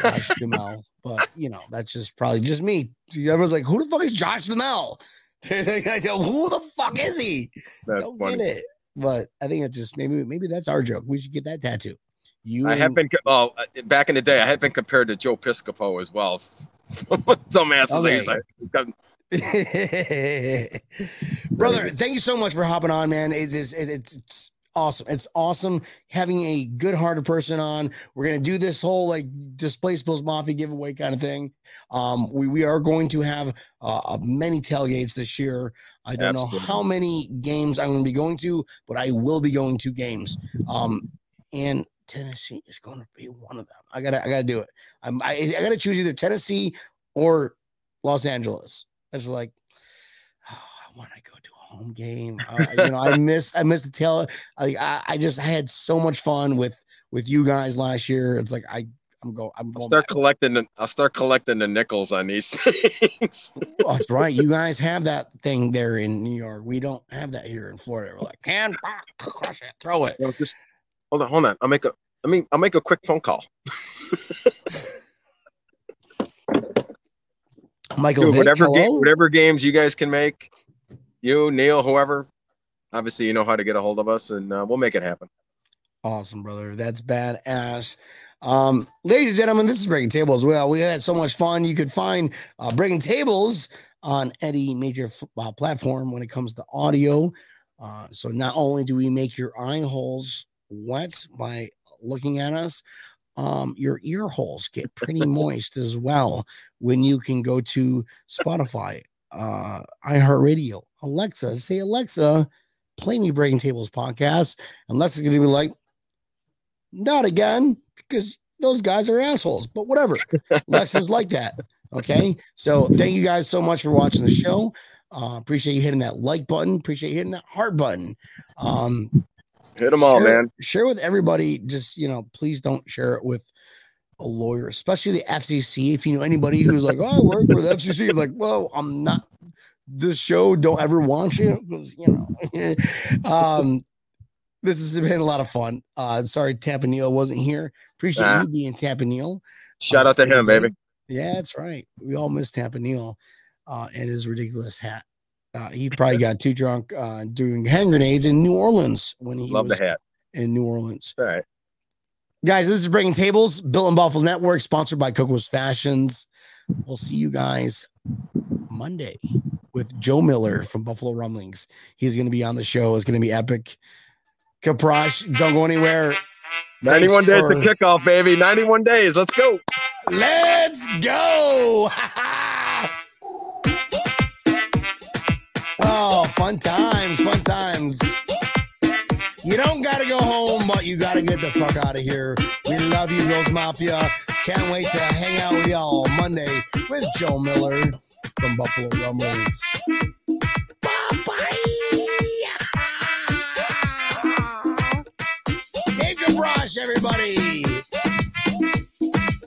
Josh Duhamel. But you know, that's just probably just me. Everyone's like, who the fuck is Josh Duhamel? who the fuck is he? That's Don't funny. get it. But I think it's just maybe maybe that's our joke. We should get that tattoo. You I have been oh uh, back in the day. I had been compared to Joe Piscopo as well. Dumbasses. Used to- brother thank you so much for hopping on man it is it, it's, it's awesome. It's awesome having a good-hearted person on. We're gonna do this whole like displaced bills mafia giveaway kind of thing. Um we, we are going to have uh many tailgates this year. I don't know how many games i'm gonna be going to but i will be going to games. Um and tennessee is going to be one of them. I gotta i gotta do it. I'm i, I gotta choose either tennessee or los angeles. It's like, oh, I want to go to a home game. Uh, you know, I miss I miss the tail. Like I, I just had so much fun with with you guys last year. It's like I I'm go I'm I'll start back. collecting the I'll start collecting the nickels on these things. Oh, that's right. You guys have that thing there in New York. We don't have that here in Florida. We're like, can crush it, throw it. No, just hold on, hold on. I'll make a I mean I'll make a quick phone call. Michael, Dude, Vick, whatever hello? game, whatever games you guys can make, you, Neil, whoever. Obviously, you know how to get a hold of us, and uh, we'll make it happen. Awesome, brother. That's badass. Um, ladies and gentlemen, this is Breaking Tables. Well, we had so much fun. You could find uh, Breaking Tables on any major f- uh, platform when it comes to audio. Uh, so not only do we make your eye holes wet by looking at us, um, your ear holes get pretty moist as well when you can go to Spotify, uh, iHeartRadio, Alexa, say Alexa, play me Breaking Tables podcast. Unless it's gonna be like, not again, because those guys are assholes, but whatever. Lex is like that. Okay. So thank you guys so much for watching the show. Uh, appreciate you hitting that like button. Appreciate you hitting that heart button. Um, Hit them all, share, man. Share with everybody. Just you know, please don't share it with a lawyer, especially the FCC. If you know anybody who's like, "Oh, I work for the FCC," like, "Well, I'm not." The show don't ever want you because you know. um, this has been a lot of fun. Uh, sorry, Tampa Neil wasn't here. Appreciate you being Tampa Neil. Shout Uh, out to him, baby. Yeah, that's right. We all miss Tampa Neil uh, and his ridiculous hat. Uh, he probably got too drunk uh, doing hand grenades in New Orleans when he Love was the hat. in New Orleans. All right. Guys, this is Breaking Tables, Built in Buffalo Network, sponsored by Coco's Fashions. We'll see you guys Monday with Joe Miller from Buffalo Rumblings. He's going to be on the show. It's going to be epic. Kaprosch, don't go anywhere. 91 days for- to kickoff, baby. 91 days. Let's go. Let's go. oh, fun times, fun times. You don't got to go home, but you got to get the fuck out of here. We love you, Rose Mafia. Can't wait to hang out with y'all Monday with Joe Miller from Buffalo Rumblings. Bye-bye. Dave Kaprosch, everybody.